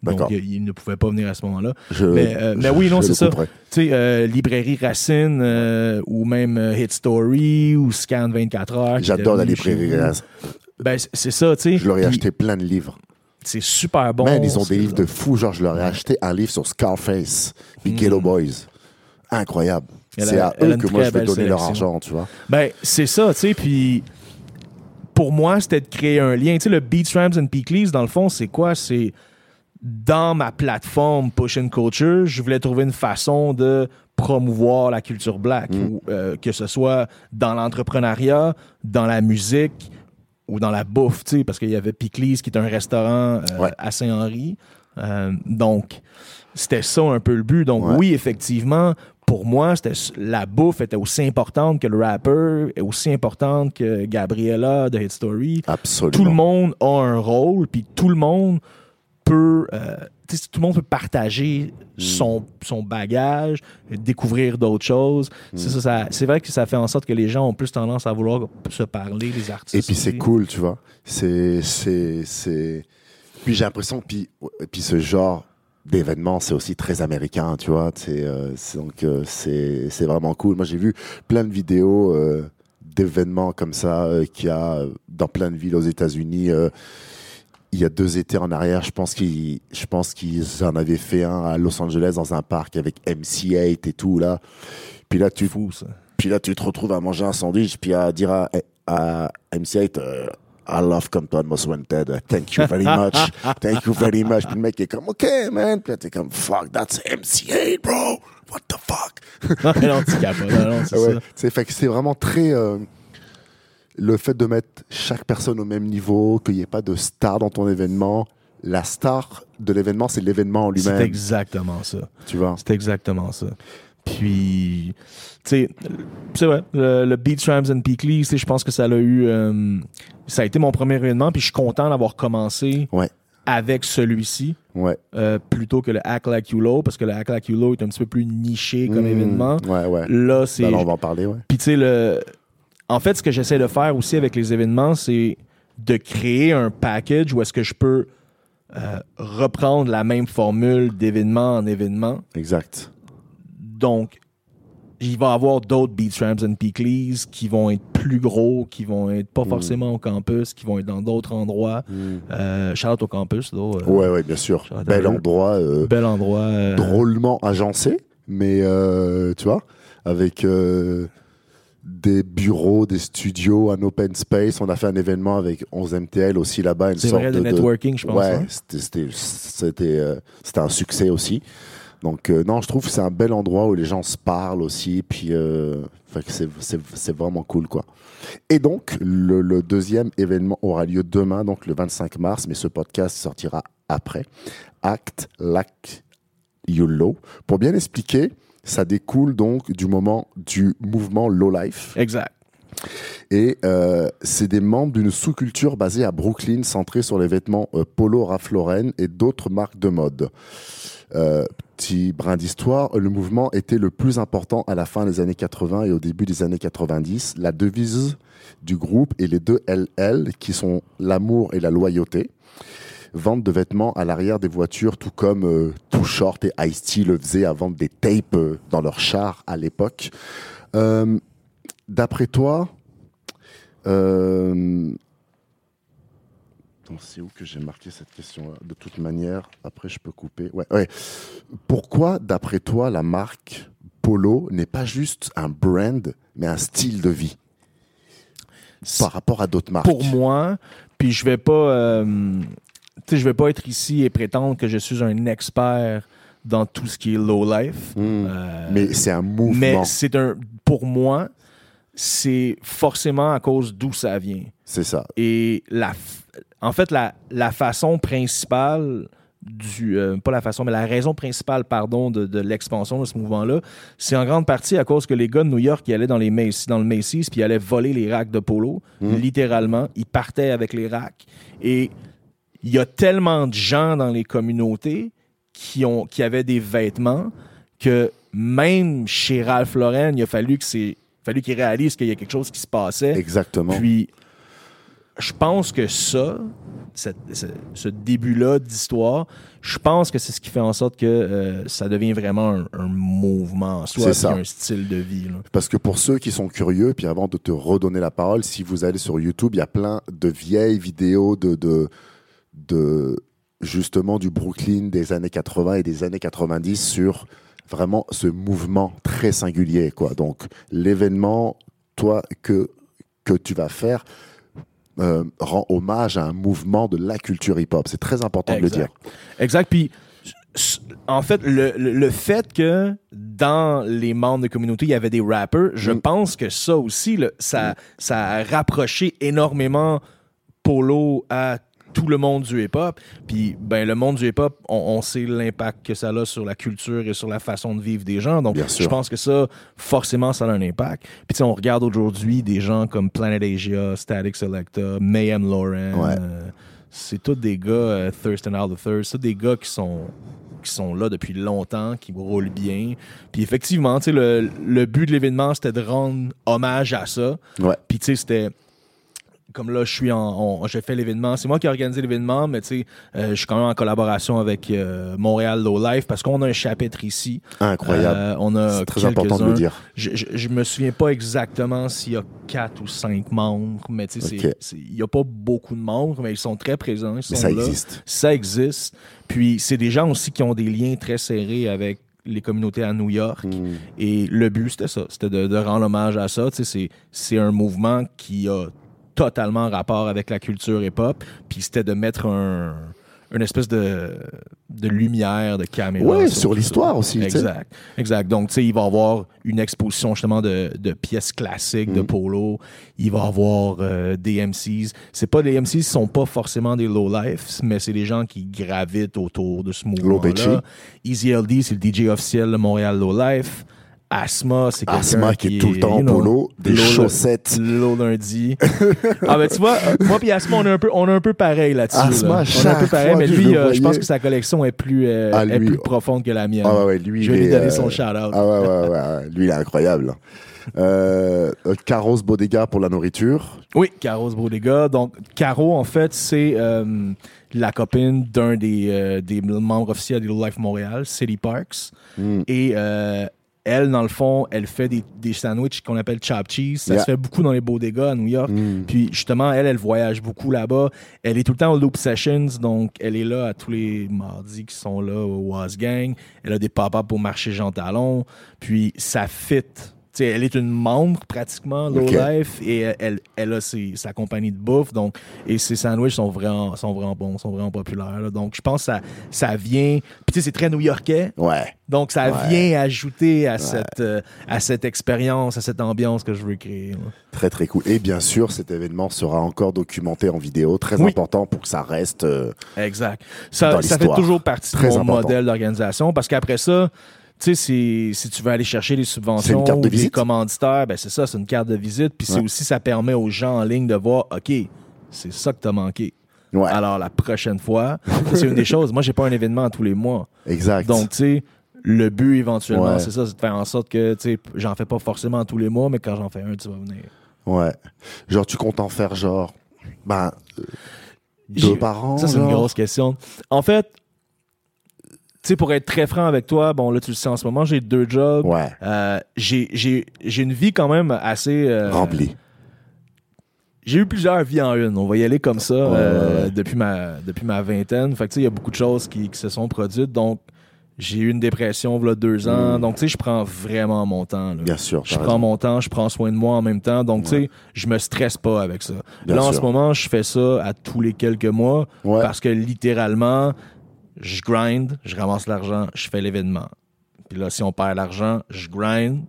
pas. Donc, il, il ne pouvait pas venir à ce moment-là. Mais, euh, mais oui, non, c'est ça. couperai. Tu sais, euh, Librairie Racine euh, ou même euh, Hit Story ou Scan 24 heures. J'adore la librairie. Racine. Ben, c'est- ça, tu sais. Je leur ai Puis acheté plein de livres. C'est super bon. Man, ils ont des livres de fous. Genre, je leur ai acheté un livre sur Scarface, puis Mm. Ghetto Boys. Incroyable. C'est à eux que moi je vais donner leur argent, tu vois. Ben, c'est ça, tu sais. Puis pour moi, c'était de créer un lien. Tu sais, le Beats, Rams and Peakleys, dans le fond, c'est quoi? C'est dans ma plateforme Push and Culture, je voulais trouver une façon de promouvoir la culture black, Mm. ou, euh, que ce soit dans l'entrepreneuriat, dans la musique ou dans la bouffe, tu sais, parce qu'il y avait Peakleys qui est un restaurant euh, Ouais. à Saint-Henri. Euh, donc, c'était ça un peu le but. Donc, Ouais. oui, effectivement, pour moi, c'était la bouffe était aussi importante que le rapper, aussi importante que Gabriella de Hit Story. Absolument. Tout le monde a un rôle, puis tout le monde peut, euh, tout le monde peut partager Mm. son, son bagage, découvrir d'autres choses. Mm. C'est ça, ça- c'est vrai que ça fait en sorte que les gens ont plus tendance à vouloir se parler, les artistes. Et puis c'est cool, tu vois. C'est, c'est, c'est. Puis j'ai l'impression, puis, puis ce genre d'événement, c'est aussi très américain, tu vois. Euh, donc euh, c'est, vraiment cool. Moi, j'ai vu plein de vidéos euh, d'événements comme ça euh, qu'il y a dans plein de villes aux États-Unis. il y a deux étés en arrière, je pense qu'ils, en avaient fait un à Los Angeles dans un parc avec MC8 et tout là. Puis là, tu, fou, ça. puis là, tu te retrouves à manger un sandwich, puis à dire à, à MC8, euh, I love Compton Most Wanted, thank you very much, *laughs* thank you very much. Puis le mec est comme, OK, man. Puis t'es comme, fuck, that's MC8, bro, what the fuck? *laughs* non, c'est Ouais, ça. c'est fait que c'est vraiment très. euh, le fait de mettre chaque personne au même niveau, qu'il n'y ait pas de star dans ton événement. La star de l'événement, c'est l'événement en C'est lui-même. exactement ça. Tu vois? C'est exactement ça. Puis, tu sais, c'est vrai, le, le Beats, Rams and sais, je pense que ça l'a eu. euh, ça a été mon premier événement, puis je suis content d'avoir commencé Ouais. avec celui-ci Ouais. euh, plutôt que le Act Like You Low, parce que le Act Like You Low est un petit peu plus niché comme Mmh, événement. Ouais, ouais. Là, c'est. Ben on va en parler, ouais. Puis tu sais, le... en fait, ce que j'essaie de faire aussi avec les événements, c'est de créer un package où est-ce que je peux euh, reprendre la même formule d'événement en événement. Exact. Donc, il va y avoir d'autres Beats, Rams and Peakleys qui vont être plus gros, qui vont être pas Mm. forcément au campus, qui vont être dans d'autres endroits. Euh, shout out au campus, là. euh, Ouais, ouais, bien sûr. Bel endroit, euh, Bel endroit. euh, drôlement agencé, mais euh, tu vois, avec euh, des bureaux, des studios, un open space. On a fait un événement avec 11 MTL aussi là-bas. C'est vrai, de, de networking, je pense. Ouais, hein. c'était- c'était c'était, euh, c'était un succès aussi. Donc, euh, non, je trouve que c'est un bel endroit où les gens se parlent aussi. Puis, euh, c'est- vraiment cool, quoi. Et donc, le, deuxième événement aura lieu demain, donc le 25 mars, mais ce podcast sortira après. Act Like You Low. Pour bien expliquer, ça découle donc du moment du mouvement Low Life. Exact. Et euh, c'est des membres d'une sous-culture basée à Brooklyn, centrée sur les vêtements euh, Polo, Ralph Lauren et d'autres marques de mode. Euh, petit brin d'histoire, le mouvement était le plus important à la fin des années 80 et au début des années 90. La devise du groupe est les deux LL, qui sont l'amour et la loyauté. Vente de vêtements à l'arrière des voitures, tout comme euh, Too Short et Ice-T le faisaient à vendre des tapes dans leur char à l'époque. D'après toi, euh... c'est où que j'ai marqué cette question-là De toute manière, après je peux couper. Ouais, ouais. Pourquoi, d'après toi, la marque Polo n'est pas juste un brand, mais un style de vie par rapport à d'autres marques? Pour moi, puis je vais pas, euh, je vais pas être ici et prétendre que je suis un expert dans tout ce qui est low life. Hmm. Euh, Mais c'est un mouvement. mais c'est un, pour moi, c'est forcément à cause d'où ça vient. C'est ça. Et la, en fait, la, la façon principale du, euh, pas la façon, mais la raison principale, pardon, de, de l'expansion de ce mouvement-là, c'est en grande partie à cause que les gars de New York, ils allaient dans, les Macy's, dans le Macy's, puis ils allaient voler les racks de polo, Mhm. littéralement. Ils partaient avec les racks. Et il y a tellement de gens dans les communautés qui, ont, qui avaient des vêtements que même chez Ralph Lauren, il a fallu que c'est fallu qu'ils réalisent qu'il y a quelque chose qui se passait. Exactement. Puis, je pense que ça, cette- ce, ce début-là d'histoire, je pense que c'est ce qui fait en sorte que euh, ça devient vraiment un, un mouvement en soi, ça. un style de vie. là. Parce que pour ceux qui sont curieux, puis avant de te redonner la parole, si vous allez sur YouTube, il y a plein de vieilles vidéos de, de, de justement du Brooklyn des années 80 et des années 90 sur vraiment ce mouvement très singulier. Quoi. Donc l'événement, toi, que, que tu vas faire, euh, rend hommage à un mouvement de la culture hip-hop. C'est très important de le dire. Exact. Puis, en fait, le, le- fait que dans les membres de communauté, il y avait des rappers, je Mm. pense que ça aussi, là, ça, ça a rapproché énormément Polo à tout le monde du hip-hop. Puis, ben, le monde du hip-hop, on, on sait l'impact que ça a sur la culture et sur la façon de vivre des gens. Donc, Bien sûr. je pense que ça, forcément, ça a un impact. Puis, tu sais, on regarde aujourd'hui des gens comme Planet Asia, Static Selecta, Mayhem Lauren. Ouais. euh, c'est tous des gars, euh, Thirst and Out of Thirst, c'est des gars qui sont qui sont là depuis longtemps, qui roulent bien. Puis effectivement, tu sais, le, le but de l'événement, c'était de rendre hommage à ça. Ouais. Puis tu sais, c'était comme là, je suis en, j'ai fait l'événement. C'est moi qui ai organisé l'événement, mais tu sais, euh, je suis quand même en collaboration avec euh, Montréal Low Life parce qu'on a un chapitre ici. Incroyable. Euh, on a C'est très important de le dire. Je, je, je me souviens pas exactement s'il y a quatre ou cinq membres, mais tu sais, il y a pas beaucoup de membres, mais ils sont très présents. Ils sont Mais ça là. existe. Ça existe. Puis c'est des gens aussi qui ont des liens très serrés avec les communautés à New York. Mm. Et le but, c'était ça. C'était de, de rendre hommage à ça. Tu sais, c'est, c'est un mouvement qui a totalement rapport avec la culture hip-hop. Puis c'était de mettre un, une espèce de, de lumière, de caméra. Ouais, sur l'histoire aussi. Exact. Exact. Donc, tu sais, il va y avoir une exposition justement de, de pièces classiques de Mm. polo. Il va y avoir euh, des MCs. C'est pas des MCs sont pas forcément des low life, mais c'est des gens qui gravitent autour de ce mouvement-là. Easy LD, c'est le DJ officiel de Montréal Low Life. Asma, c'est quelqu'un Asma qui est tout le temps en you know, polo, des chaussettes. Low lundi. ah ben tu vois, euh, moi puis Asma, on est un peu, on est un peu pareil là-dessus. Asma, là. On est un peu pareil, mais je lui, euh, je pense que sa collection est plus, euh, Ah, est plus profonde que la mienne. Ah ouais, lui, Je vais lui donner euh, son shout-out. Ah ouais, ouais, ouais. Lui, il est incroyable. Euh, Caros Bodega pour la nourriture. Oui, Caro's Bodega. Donc, Caro, en fait, c'est euh, la copine d'un des, euh, des membres officiels de Low Life Montréal, City Parks. Mm. Et elle, dans le fond, elle fait des, des sandwichs qu'on appelle chop cheese. Ça Yeah. se fait beaucoup dans les bodegas à New York. Mm. Puis justement, elle, elle voyage beaucoup là-bas. Elle est tout le temps au Loop Sessions, donc elle est là à tous les mardis qui sont là au Was Gang. Elle a des pop-up au marché Jean Talon. Puis ça fit elle est une membre pratiquement Low. Life et elle, elle, elle a ses- sa compagnie de bouffe. Donc, et ses sandwichs sont vraiment, sont vraiment bons, sont vraiment populaires. là. Donc, je pense que ça, ça vient. Puis, tu sais, c'est très new-yorkais. Ouais. Donc, ça Ouais. vient ajouter à, cette, euh, à cette expérience, à cette ambiance que je veux créer. là. Très très cool. Et bien sûr, cet événement sera encore documenté en vidéo, très Oui. important pour que ça reste. euh, Exact. Dans Ça, ça fait toujours partie de mon important. modèle d'organisation parce qu'après ça, tu sais, si, si tu veux aller chercher C'est subventions une carte de ou visite? commanditaires, ben c'est ça, c'est une carte de visite. Puis c'est Ouais. aussi, ça permet aux gens en ligne de voir, OK, c'est ça que tu as manqué. Ouais, Alors, la prochaine fois, *laughs* c'est une des choses. Moi, j'ai pas un événement tous les mois. exact. Donc, tu sais, le but éventuellement, Ouais. c'est ça, c'est de faire en sorte que, tu sais, j'en fais pas forcément tous les mois, mais quand j'en fais un, tu vas venir. ouais. Genre, tu comptes en faire genre. Ben. euh, J'ai- deux par an. Ça, c'est une genre? grosse question. En fait, tu sais, pour être très franc avec toi, bon, là, tu le sais en ce moment, j'ai deux jobs. Ouais. Euh, j'ai j'ai- j'ai une vie quand même assez. euh, Rempli. J'ai eu plusieurs vies en une. On va y aller comme ça euh, ouais, depuis, ma, depuis ma vingtaine. Fait que tu sais, il y a beaucoup de choses qui, qui se sont produites. Donc, j'ai eu une dépression a deux ans. Mm. Donc, tu sais, je prends vraiment mon temps. là. Bien sûr. Je prends raison. mon temps, je prends soin de moi en même temps. Donc, tu sais, je me stresse pas avec ça. Bien là, en ce moment, je fais ça à tous les quelques mois Ouais. parce que littéralement, je grind, je ramasse l'argent, je fais l'événement. Puis là, si on perd l'argent, je grind,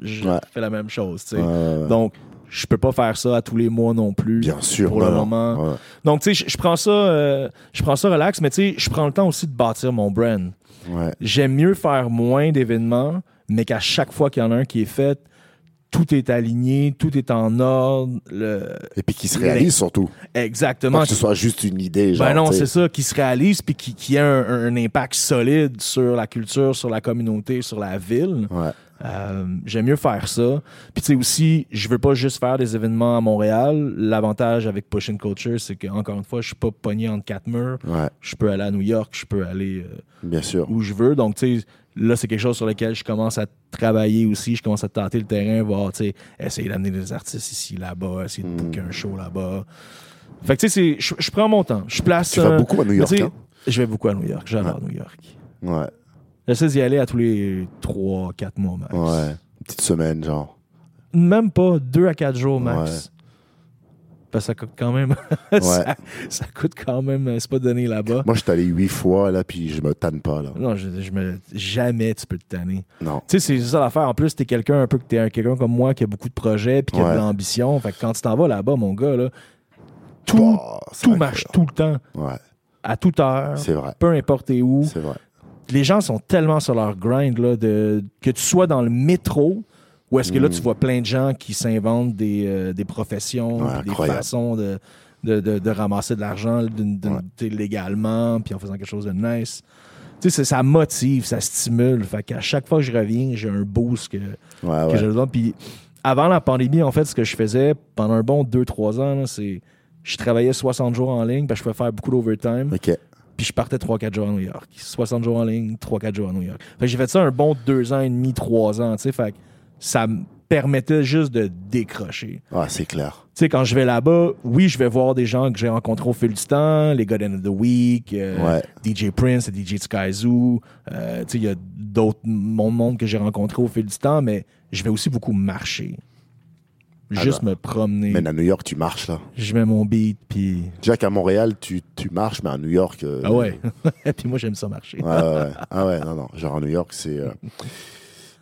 je Ouais. fais la même chose. tu sais. Ouais, ouais, ouais. Donc, je peux pas faire ça à tous les mois non plus. Bien sûr. pour le non. moment. Ouais. Donc, tu sais, je- prends ça, euh, je prends ça relax, mais tu sais, je prends le temps aussi de bâtir mon brand. J'aime mieux faire moins d'événements, mais qu'à chaque fois qu'il y en a un qui est fait, tout est aligné, tout est en ordre. le- Et puis qui se réalise surtout. Exactement. Pas que ce soit juste une idée. Genre, Ben non, c'est ça, qui se réalise puis qui, qui a un, un impact solide sur la culture, sur la communauté, sur la ville. Ouais. Euh, J'aime mieux faire ça. Puis tu sais aussi, je veux pas juste faire des événements à Montréal. L'avantage avec Pushing Culture, c'est que encore une fois, je suis pas pogné entre quatre murs. Ouais. Je peux aller à New York, je peux aller euh, Bien sûr. où je veux. Donc tu sais, là c'est quelque chose sur lequel je commence à travailler aussi. Je commence à tâter le terrain, voir, tu sais, essayer d'amener des artistes ici, là-bas, essayer de Mm. booker un show là-bas. Fait que tu sais, je prends mon temps. Je place. Tu vas beaucoup à New York. Hein? Je vais beaucoup à New York. J'adore New York. Ouais. J'essaie d'y aller à tous les 3-4 mois max. Ouais. Une petite semaine, genre. Même pas 2 à 4 jours max. Parce que ça coûte quand même. *laughs* ça, ça coûte quand même. euh, C'est pas donné là-bas. Moi, je suis allé huit fois, là, puis je me tanne pas, là. Non, je, je me, jamais tu peux te tanner. Non. Tu sais, c'est ça l'affaire. En plus, t'es quelqu'un un peu que t'es un- quelqu'un comme moi qui a beaucoup de projets puis qui a Ouais. de l'ambition. Fait que quand tu t'en vas là-bas, mon gars, là, tout, Bah, tout marche tout le temps. Ouais, à toute heure, c'est vrai. peu importe où. C'est vrai. Les gens sont tellement sur leur grind là, de, que tu sois dans le métro ou est-ce que là Mm. tu vois plein de gens qui s'inventent des, euh, des professions, Ouais, des façons de, de, de- de ramasser de l'argent Ouais. légalement, puis en faisant quelque chose de nice. Tu sais, ça, motive, ça stimule. Fait qu'à chaque fois que je reviens, j'ai un boost que, Ouais, que j'ai besoin. Puis avant la pandémie, en fait, ce que je faisais pendant un bon 2-3 ans, c'est je travaillais 60 jours en ligne, parce que je pouvais faire beaucoup d'overtime. OK. Puis je partais 3-4 jours à New York. 60 jours en ligne, 3-4 jours à New York. Fait que j'ai fait ça un bon 2 ans et demi, 3 ans, tu sais. Fait que ça me permettait juste de décrocher. Ah, c'est clair. Tu sais, quand je vais là-bas, oui, je vais voir des gens que j'ai rencontrés au fil du temps, les gars d'End of the Week, euh, Ouais. DJ Prince, et DJ Skyzoo. Euh, tu sais, il y a d'autres mon monde que j'ai rencontrés au fil du temps, mais je vais aussi beaucoup marcher. Juste me promener. Mais à New York, tu marches, là. Je mets mon beat, puis... Déjà qu'à Montréal, tu, tu marches, mais à New York. euh, Ah ouais. *laughs* puis moi, j'aime ça marcher. Ouais. Ah ouais, non, non. Genre à New York, c'est. euh,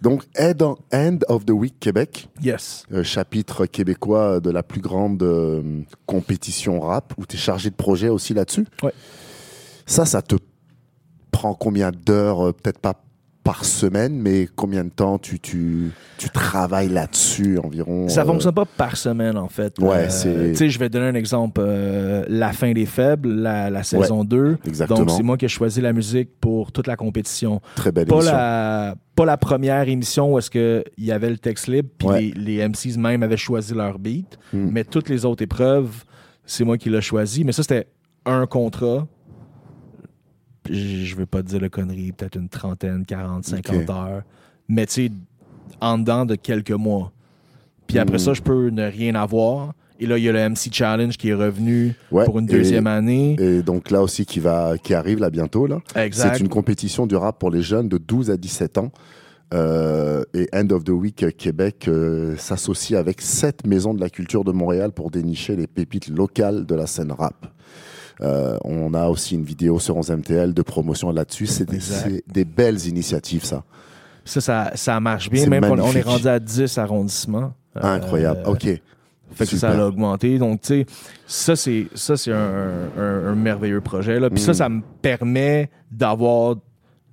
Donc, End, End of the Week Québec, Yes. euh, chapitre québécois de la plus grande compétition rap, où tu es chargé de projet aussi là-dessus. Ouais. Ça, ça te prend combien d'heures, peut-être pas par semaine, mais combien de temps tu, tu, tu travailles là-dessus environ Ça euh, fonctionne pas par semaine, en fait. Euh, Ouais, c'est- Tu sais, je vais donner un exemple. euh, la fin des faibles, la, la saison 2. Exactement. Donc, c'est moi qui ai choisi la musique pour toute la compétition. Très belle Pas émission. la, pas la première émission où est-ce qu'il y avait le texte libre, puis Ouais. les, les MCs même avaient choisi leur beat. Mm. Mais toutes les autres épreuves, c'est moi qui l'ai choisi. Mais ça, c'était un contrat. Je je veux pas te dire le connerie, peut-être une trentaine, 40, 50 Ok. heures. Mais tu sais, en dedans de quelques mois. Puis après Mm. ça, je peux ne rien avoir. Et là, il y a le MC Challenge qui est revenu Ouais, pour une et- deuxième année. Et donc là aussi, qui, va, qui arrive là bientôt. Là. exact. C'est une compétition du rap pour les jeunes de 12 à 17 ans. Euh, et End of the Week Québec euh, s'associe avec sept maisons de la culture de Montréal pour dénicher les pépites locales de la scène rap. Euh, on a aussi une vidéo sur 11MTL de promotion là-dessus. C'est des, belles initiatives, ça. Ça, ça, ça marche bien. Même qu'on- on est rendu à 10 arrondissements. Euh, Incroyable. OK. Fait que ça a augmenté. Donc, tu sais, ça, c'est, ça, c'est un, un- un merveilleux projet. Là. Puis ça, Mm. ça me permet d'avoir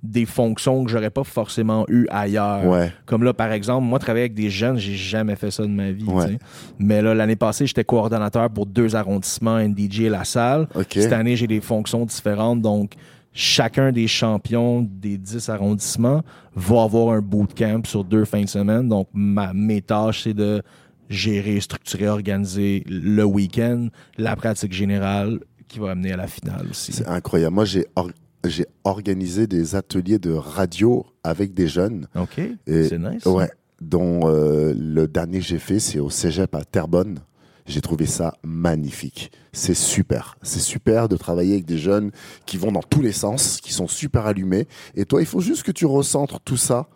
des fonctions que j'aurais pas forcément eues ailleurs. Ouais. Comme là, par exemple, moi, travailler avec des jeunes, j'ai jamais fait ça de ma vie. Ouais. Mais là, l'année passée, j'étais coordonnateur pour deux arrondissements, NDJ et La Salle. Cette année, j'ai des fonctions différentes. Donc, chacun des champions des 10 arrondissements va avoir un bootcamp sur deux fins de semaine. Donc, ma, mes tâches, c'est de gérer, structurer, organiser le week-end, la pratique générale qui va amener à la finale aussi. C'est incroyable. Moi, j'ai or- j'ai organisé des ateliers de radio avec des jeunes. OK, c'est nice. Ouais. Dont euh, le dernier que j'ai fait, c'est au cégep à Terrebonne. J'ai trouvé ça magnifique. C'est super. C'est super de travailler avec des jeunes qui vont dans tous les sens, qui sont super allumés. Et toi, il faut juste que tu recentres tout ça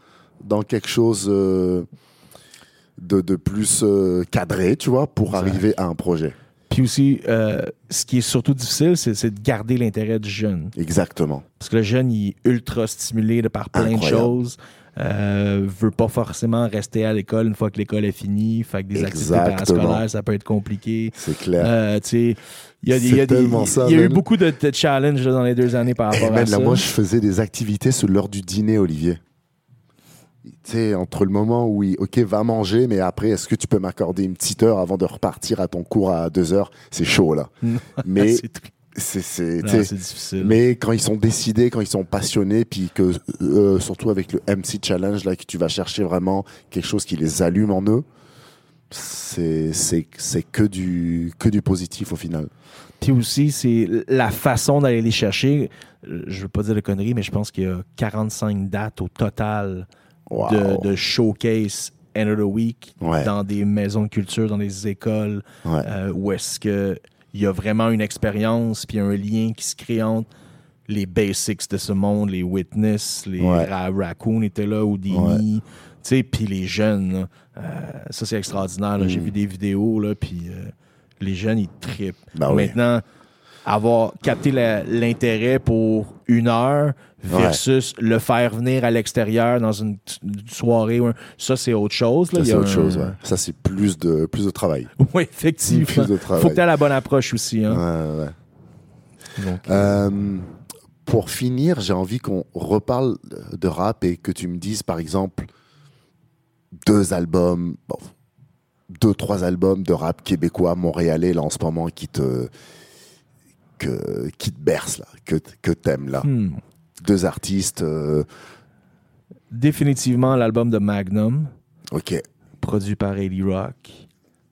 dans quelque chose euh, de, de plus euh, cadré, tu vois, pour Exact. arriver à un projet. Puis aussi, euh, ce qui est surtout difficile, c'est de garder l'intérêt du jeune. Exactement. Parce que le jeune, il est ultra stimulé de par plein de choses. Euh, veut pas forcément rester à l'école une fois que l'école est finie. Fait que des activités parascolaires, ça peut être compliqué. C'est clair. Euh, tu sais, il y a, des- C'est il y a des- tellement ça, il y a eu beaucoup de, de challenges dans les deux années par Eh, rapport à man, là, ça. moi, je faisais des activités l'heure du dîner, Olivier. Sais, entre le moment où, il, OK, va manger, mais après, est-ce que tu peux m'accorder une petite heure avant de repartir à ton cours à deux heures? C'est chaud, là. *laughs* Mais c'est difficile. mais quand ils sont décidés, quand ils sont passionnés, puis que, euh, surtout avec le MC Challenge, là, que tu vas chercher vraiment quelque chose qui les allume en eux, c'est, c'est, c'est que du, que du positif au final. Puis aussi, c'est la façon d'aller les chercher. Euh, Je veux pas dire de conneries, mais je pense qu'il y a 45 dates au total Wow. de, de showcase end of the week Ouais. dans des maisons de culture, dans des écoles, Ouais. euh, où est-ce que il y a vraiment une expérience puis un lien qui se crée entre les basics de ce monde, les Witness, les Ouais. Ra- Raccoon étaient là, Houdini, tu sais, puis les jeunes. Euh, ça, c'est extraordinaire. J'ai Mm. vu des vidéos, là, puis euh, les jeunes, ils trippent. Ben oui. Avoir capté l'intérêt pour une heure versus le faire venir à l'extérieur dans une, une soirée, un- ça, c'est autre chose. là. Ça, c'est autre un- chose, ouais. Ça, c'est plus de, plus de travail. *laughs* Oui, effectivement. Plus de Il travail. faut que tu aies la bonne approche aussi. Hein. Ouais. Donc, Euh, pour finir, j'ai envie qu'on reparle de rap et que tu me dises, par exemple, deux albums, bon, deux, trois albums de rap québécois, montréalais, là, en ce moment, qui te, que, qui te bercent, là, que, que t'aimes, là. hmm. Deux artistes, euh, Définitivement l'album de Magnum, ok, produit par Eddie Rock.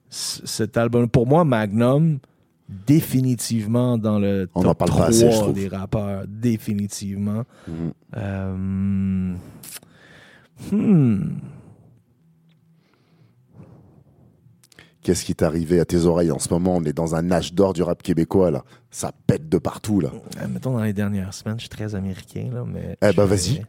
C- cet album, pour moi, Magnum, définitivement dans le On top en parle pas 3 assez, je trouve. des rappeurs. Définitivement. Mhm. Euh, hmm. Qu'est-ce qui t'est arrivé à tes oreilles en ce moment? On est dans un âge d'or du rap québécois, là. Ça pète de partout, là. Euh, mettons dans les dernières semaines, je suis très américain, là, mais. Eh ben, vas-y.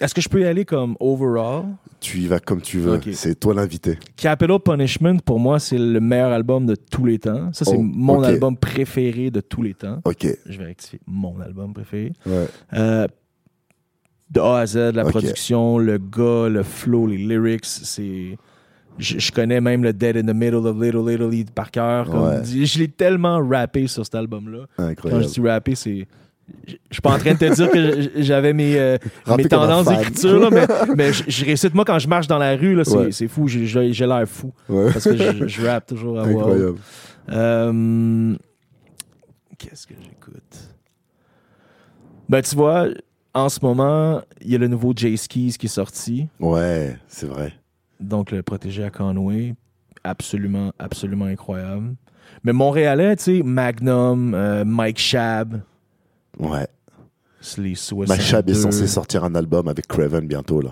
Est-ce que je peux y aller comme overall? Tu y vas comme tu veux. C'est toi l'invité. Capital Punishment, pour moi, c'est le meilleur album de tous les temps. Ça, c'est Oh, mon album préféré de tous les temps. Ok. Je vais rectifier mon album préféré. Ouais. Euh, de A à Z, la production, le gars, le flow, les lyrics, c'est. Je, je connais même le Dead in the Middle of Little Italy par cœur. Ouais. Je l'ai tellement rappé sur cet album-là. Quand je dis rappé, c'est. Je je suis pas en train de te dire que j'avais mes, euh, *laughs* mes tendances d'écriture, mais, *laughs* mais je, je récite. Moi, quand je marche dans la rue, là, c'est Ouais. c'est fou. J'ai- l'air fou. Ouais. Parce que je, je rappe toujours à haute. Incroyable. Euh, Qu'est-ce que j'écoute? Ben, tu vois, en ce moment, il y a le nouveau Jay Skis qui est sorti. Ouais, c'est vrai. Donc, le protégé à Conway. Absolument, absolument incroyable. Mais Montréalais, tu sais, Magnum, euh, Mike Shab, Ouais. les Suicide Machab est 2. censé sortir un album avec Craven bientôt, là.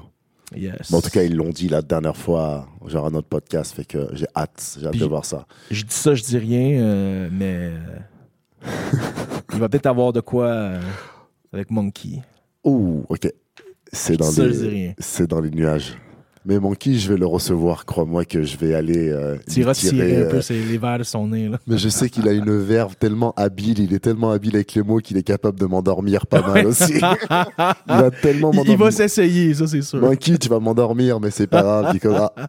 Yes. Mais en tout cas, ils l'ont dit la dernière fois, genre à notre podcast, fait que j'ai hâte, j'ai hâte Puis- de voir ça. Je dis ça, je dis rien, euh, mais euh, *laughs* il va peut-être avoir de quoi. euh, avec Monkey. Ouh, ok. C'est dans, les... c'est dans les nuages. Mais Monkey, je vais le recevoir. Crois-moi que je vais aller. euh, iras tirer un euh, peu ses- les verres de son nez. Là. Mais je sais qu'il a une verve tellement habile, il est tellement habile avec les mots qu'il est capable de m'endormir pas mal aussi. *laughs* il va tellement Il, il va m'endormir. s'essayer, ça, c'est sûr. Monkey, tu vas m'endormir, mais c'est pas grave. because I,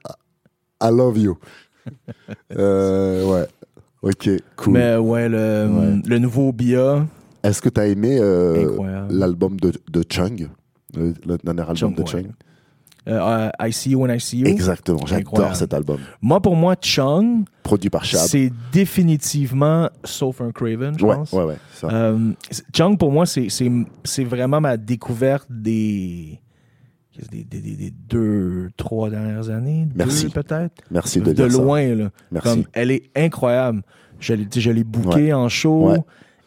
I love you. Euh, ouais. Ok, cool. Mais ouais, le, Ouais. le nouveau Bia, Est-ce que tu as aimé euh, l'album de, de Chung le, le dernier album Chung, de ouais. Chung? Euh, I See You When I See You. Exactement, j'adore cet album. Moi, pour moi, Chung, Produit par c'est définitivement, sauf un Craven, je Ouais, pense. ouais, ouais. ça. C'est- Chung, pour moi, c'est- vraiment ma découverte des, des, des- des- des deux, trois dernières années. Merci. Peut-être. Merci de, De, ça. loin, là. Merci. Comme, elle est incroyable. Je je l'ai bookée en show. Ouais.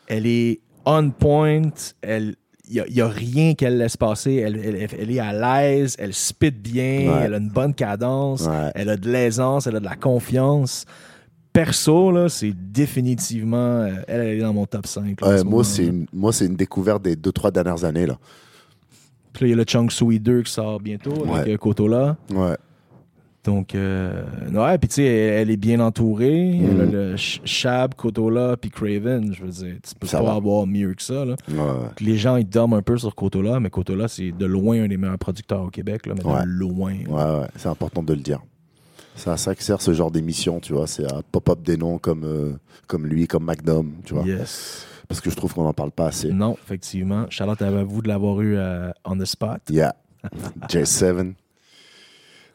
Elle est on point. Elle. Il n'y a, rien qu'elle laisse passer. Elle, elle- elle est à l'aise, elle spit bien, Ouais. elle a une bonne cadence, Ouais. elle a de l'aisance, elle a de la confiance. Perso, là, c'est définitivement. euh, Elle, elle est dans mon top 5. là, en Ouais, ce moi, c'est une, moi, c'est une découverte des deux, trois dernières années. Là. Puis là, il y a le Chung Sui 2 qui sort bientôt avec euh, Kotola. Ouais. Donc, euh, ouais, puis tu sais, elle, elle est bien entourée. Elle a Mhm. le Sh- Shab, Kotola, puis Craven. Je veux dire, tu peux Ça pas va. avoir mieux que ça. Là. ouais. Les gens, ils dorment un peu sur Kotola, mais Kotola, c'est de loin un des meilleurs producteurs au Québec. Là, mais Ouais. de loin. Ouais, ouais, c'est important de le dire. C'est à ça que sert ce genre d'émission, tu vois. C'est à pop-up des noms comme, euh, comme lui, comme Magnum, tu vois. Yes. Parce que je trouve qu'on n'en parle pas assez. Non, effectivement. Charlotte, à vous de l'avoir eu euh, on the spot? Yeah. J7.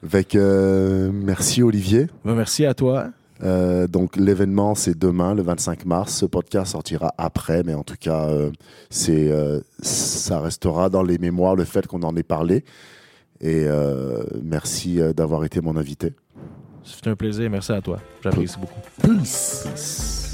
Avec, euh, merci Olivier. Ben, merci à toi. Euh, donc l'événement c'est demain, le 25 mars. Ce podcast sortira après, mais en tout cas, euh, c'est, euh, ça restera dans les mémoires le fait qu'on en ait parlé. Et merci d'avoir été mon invité. C'était un plaisir. Merci à toi. J'apprécie beaucoup. Peace. Peace.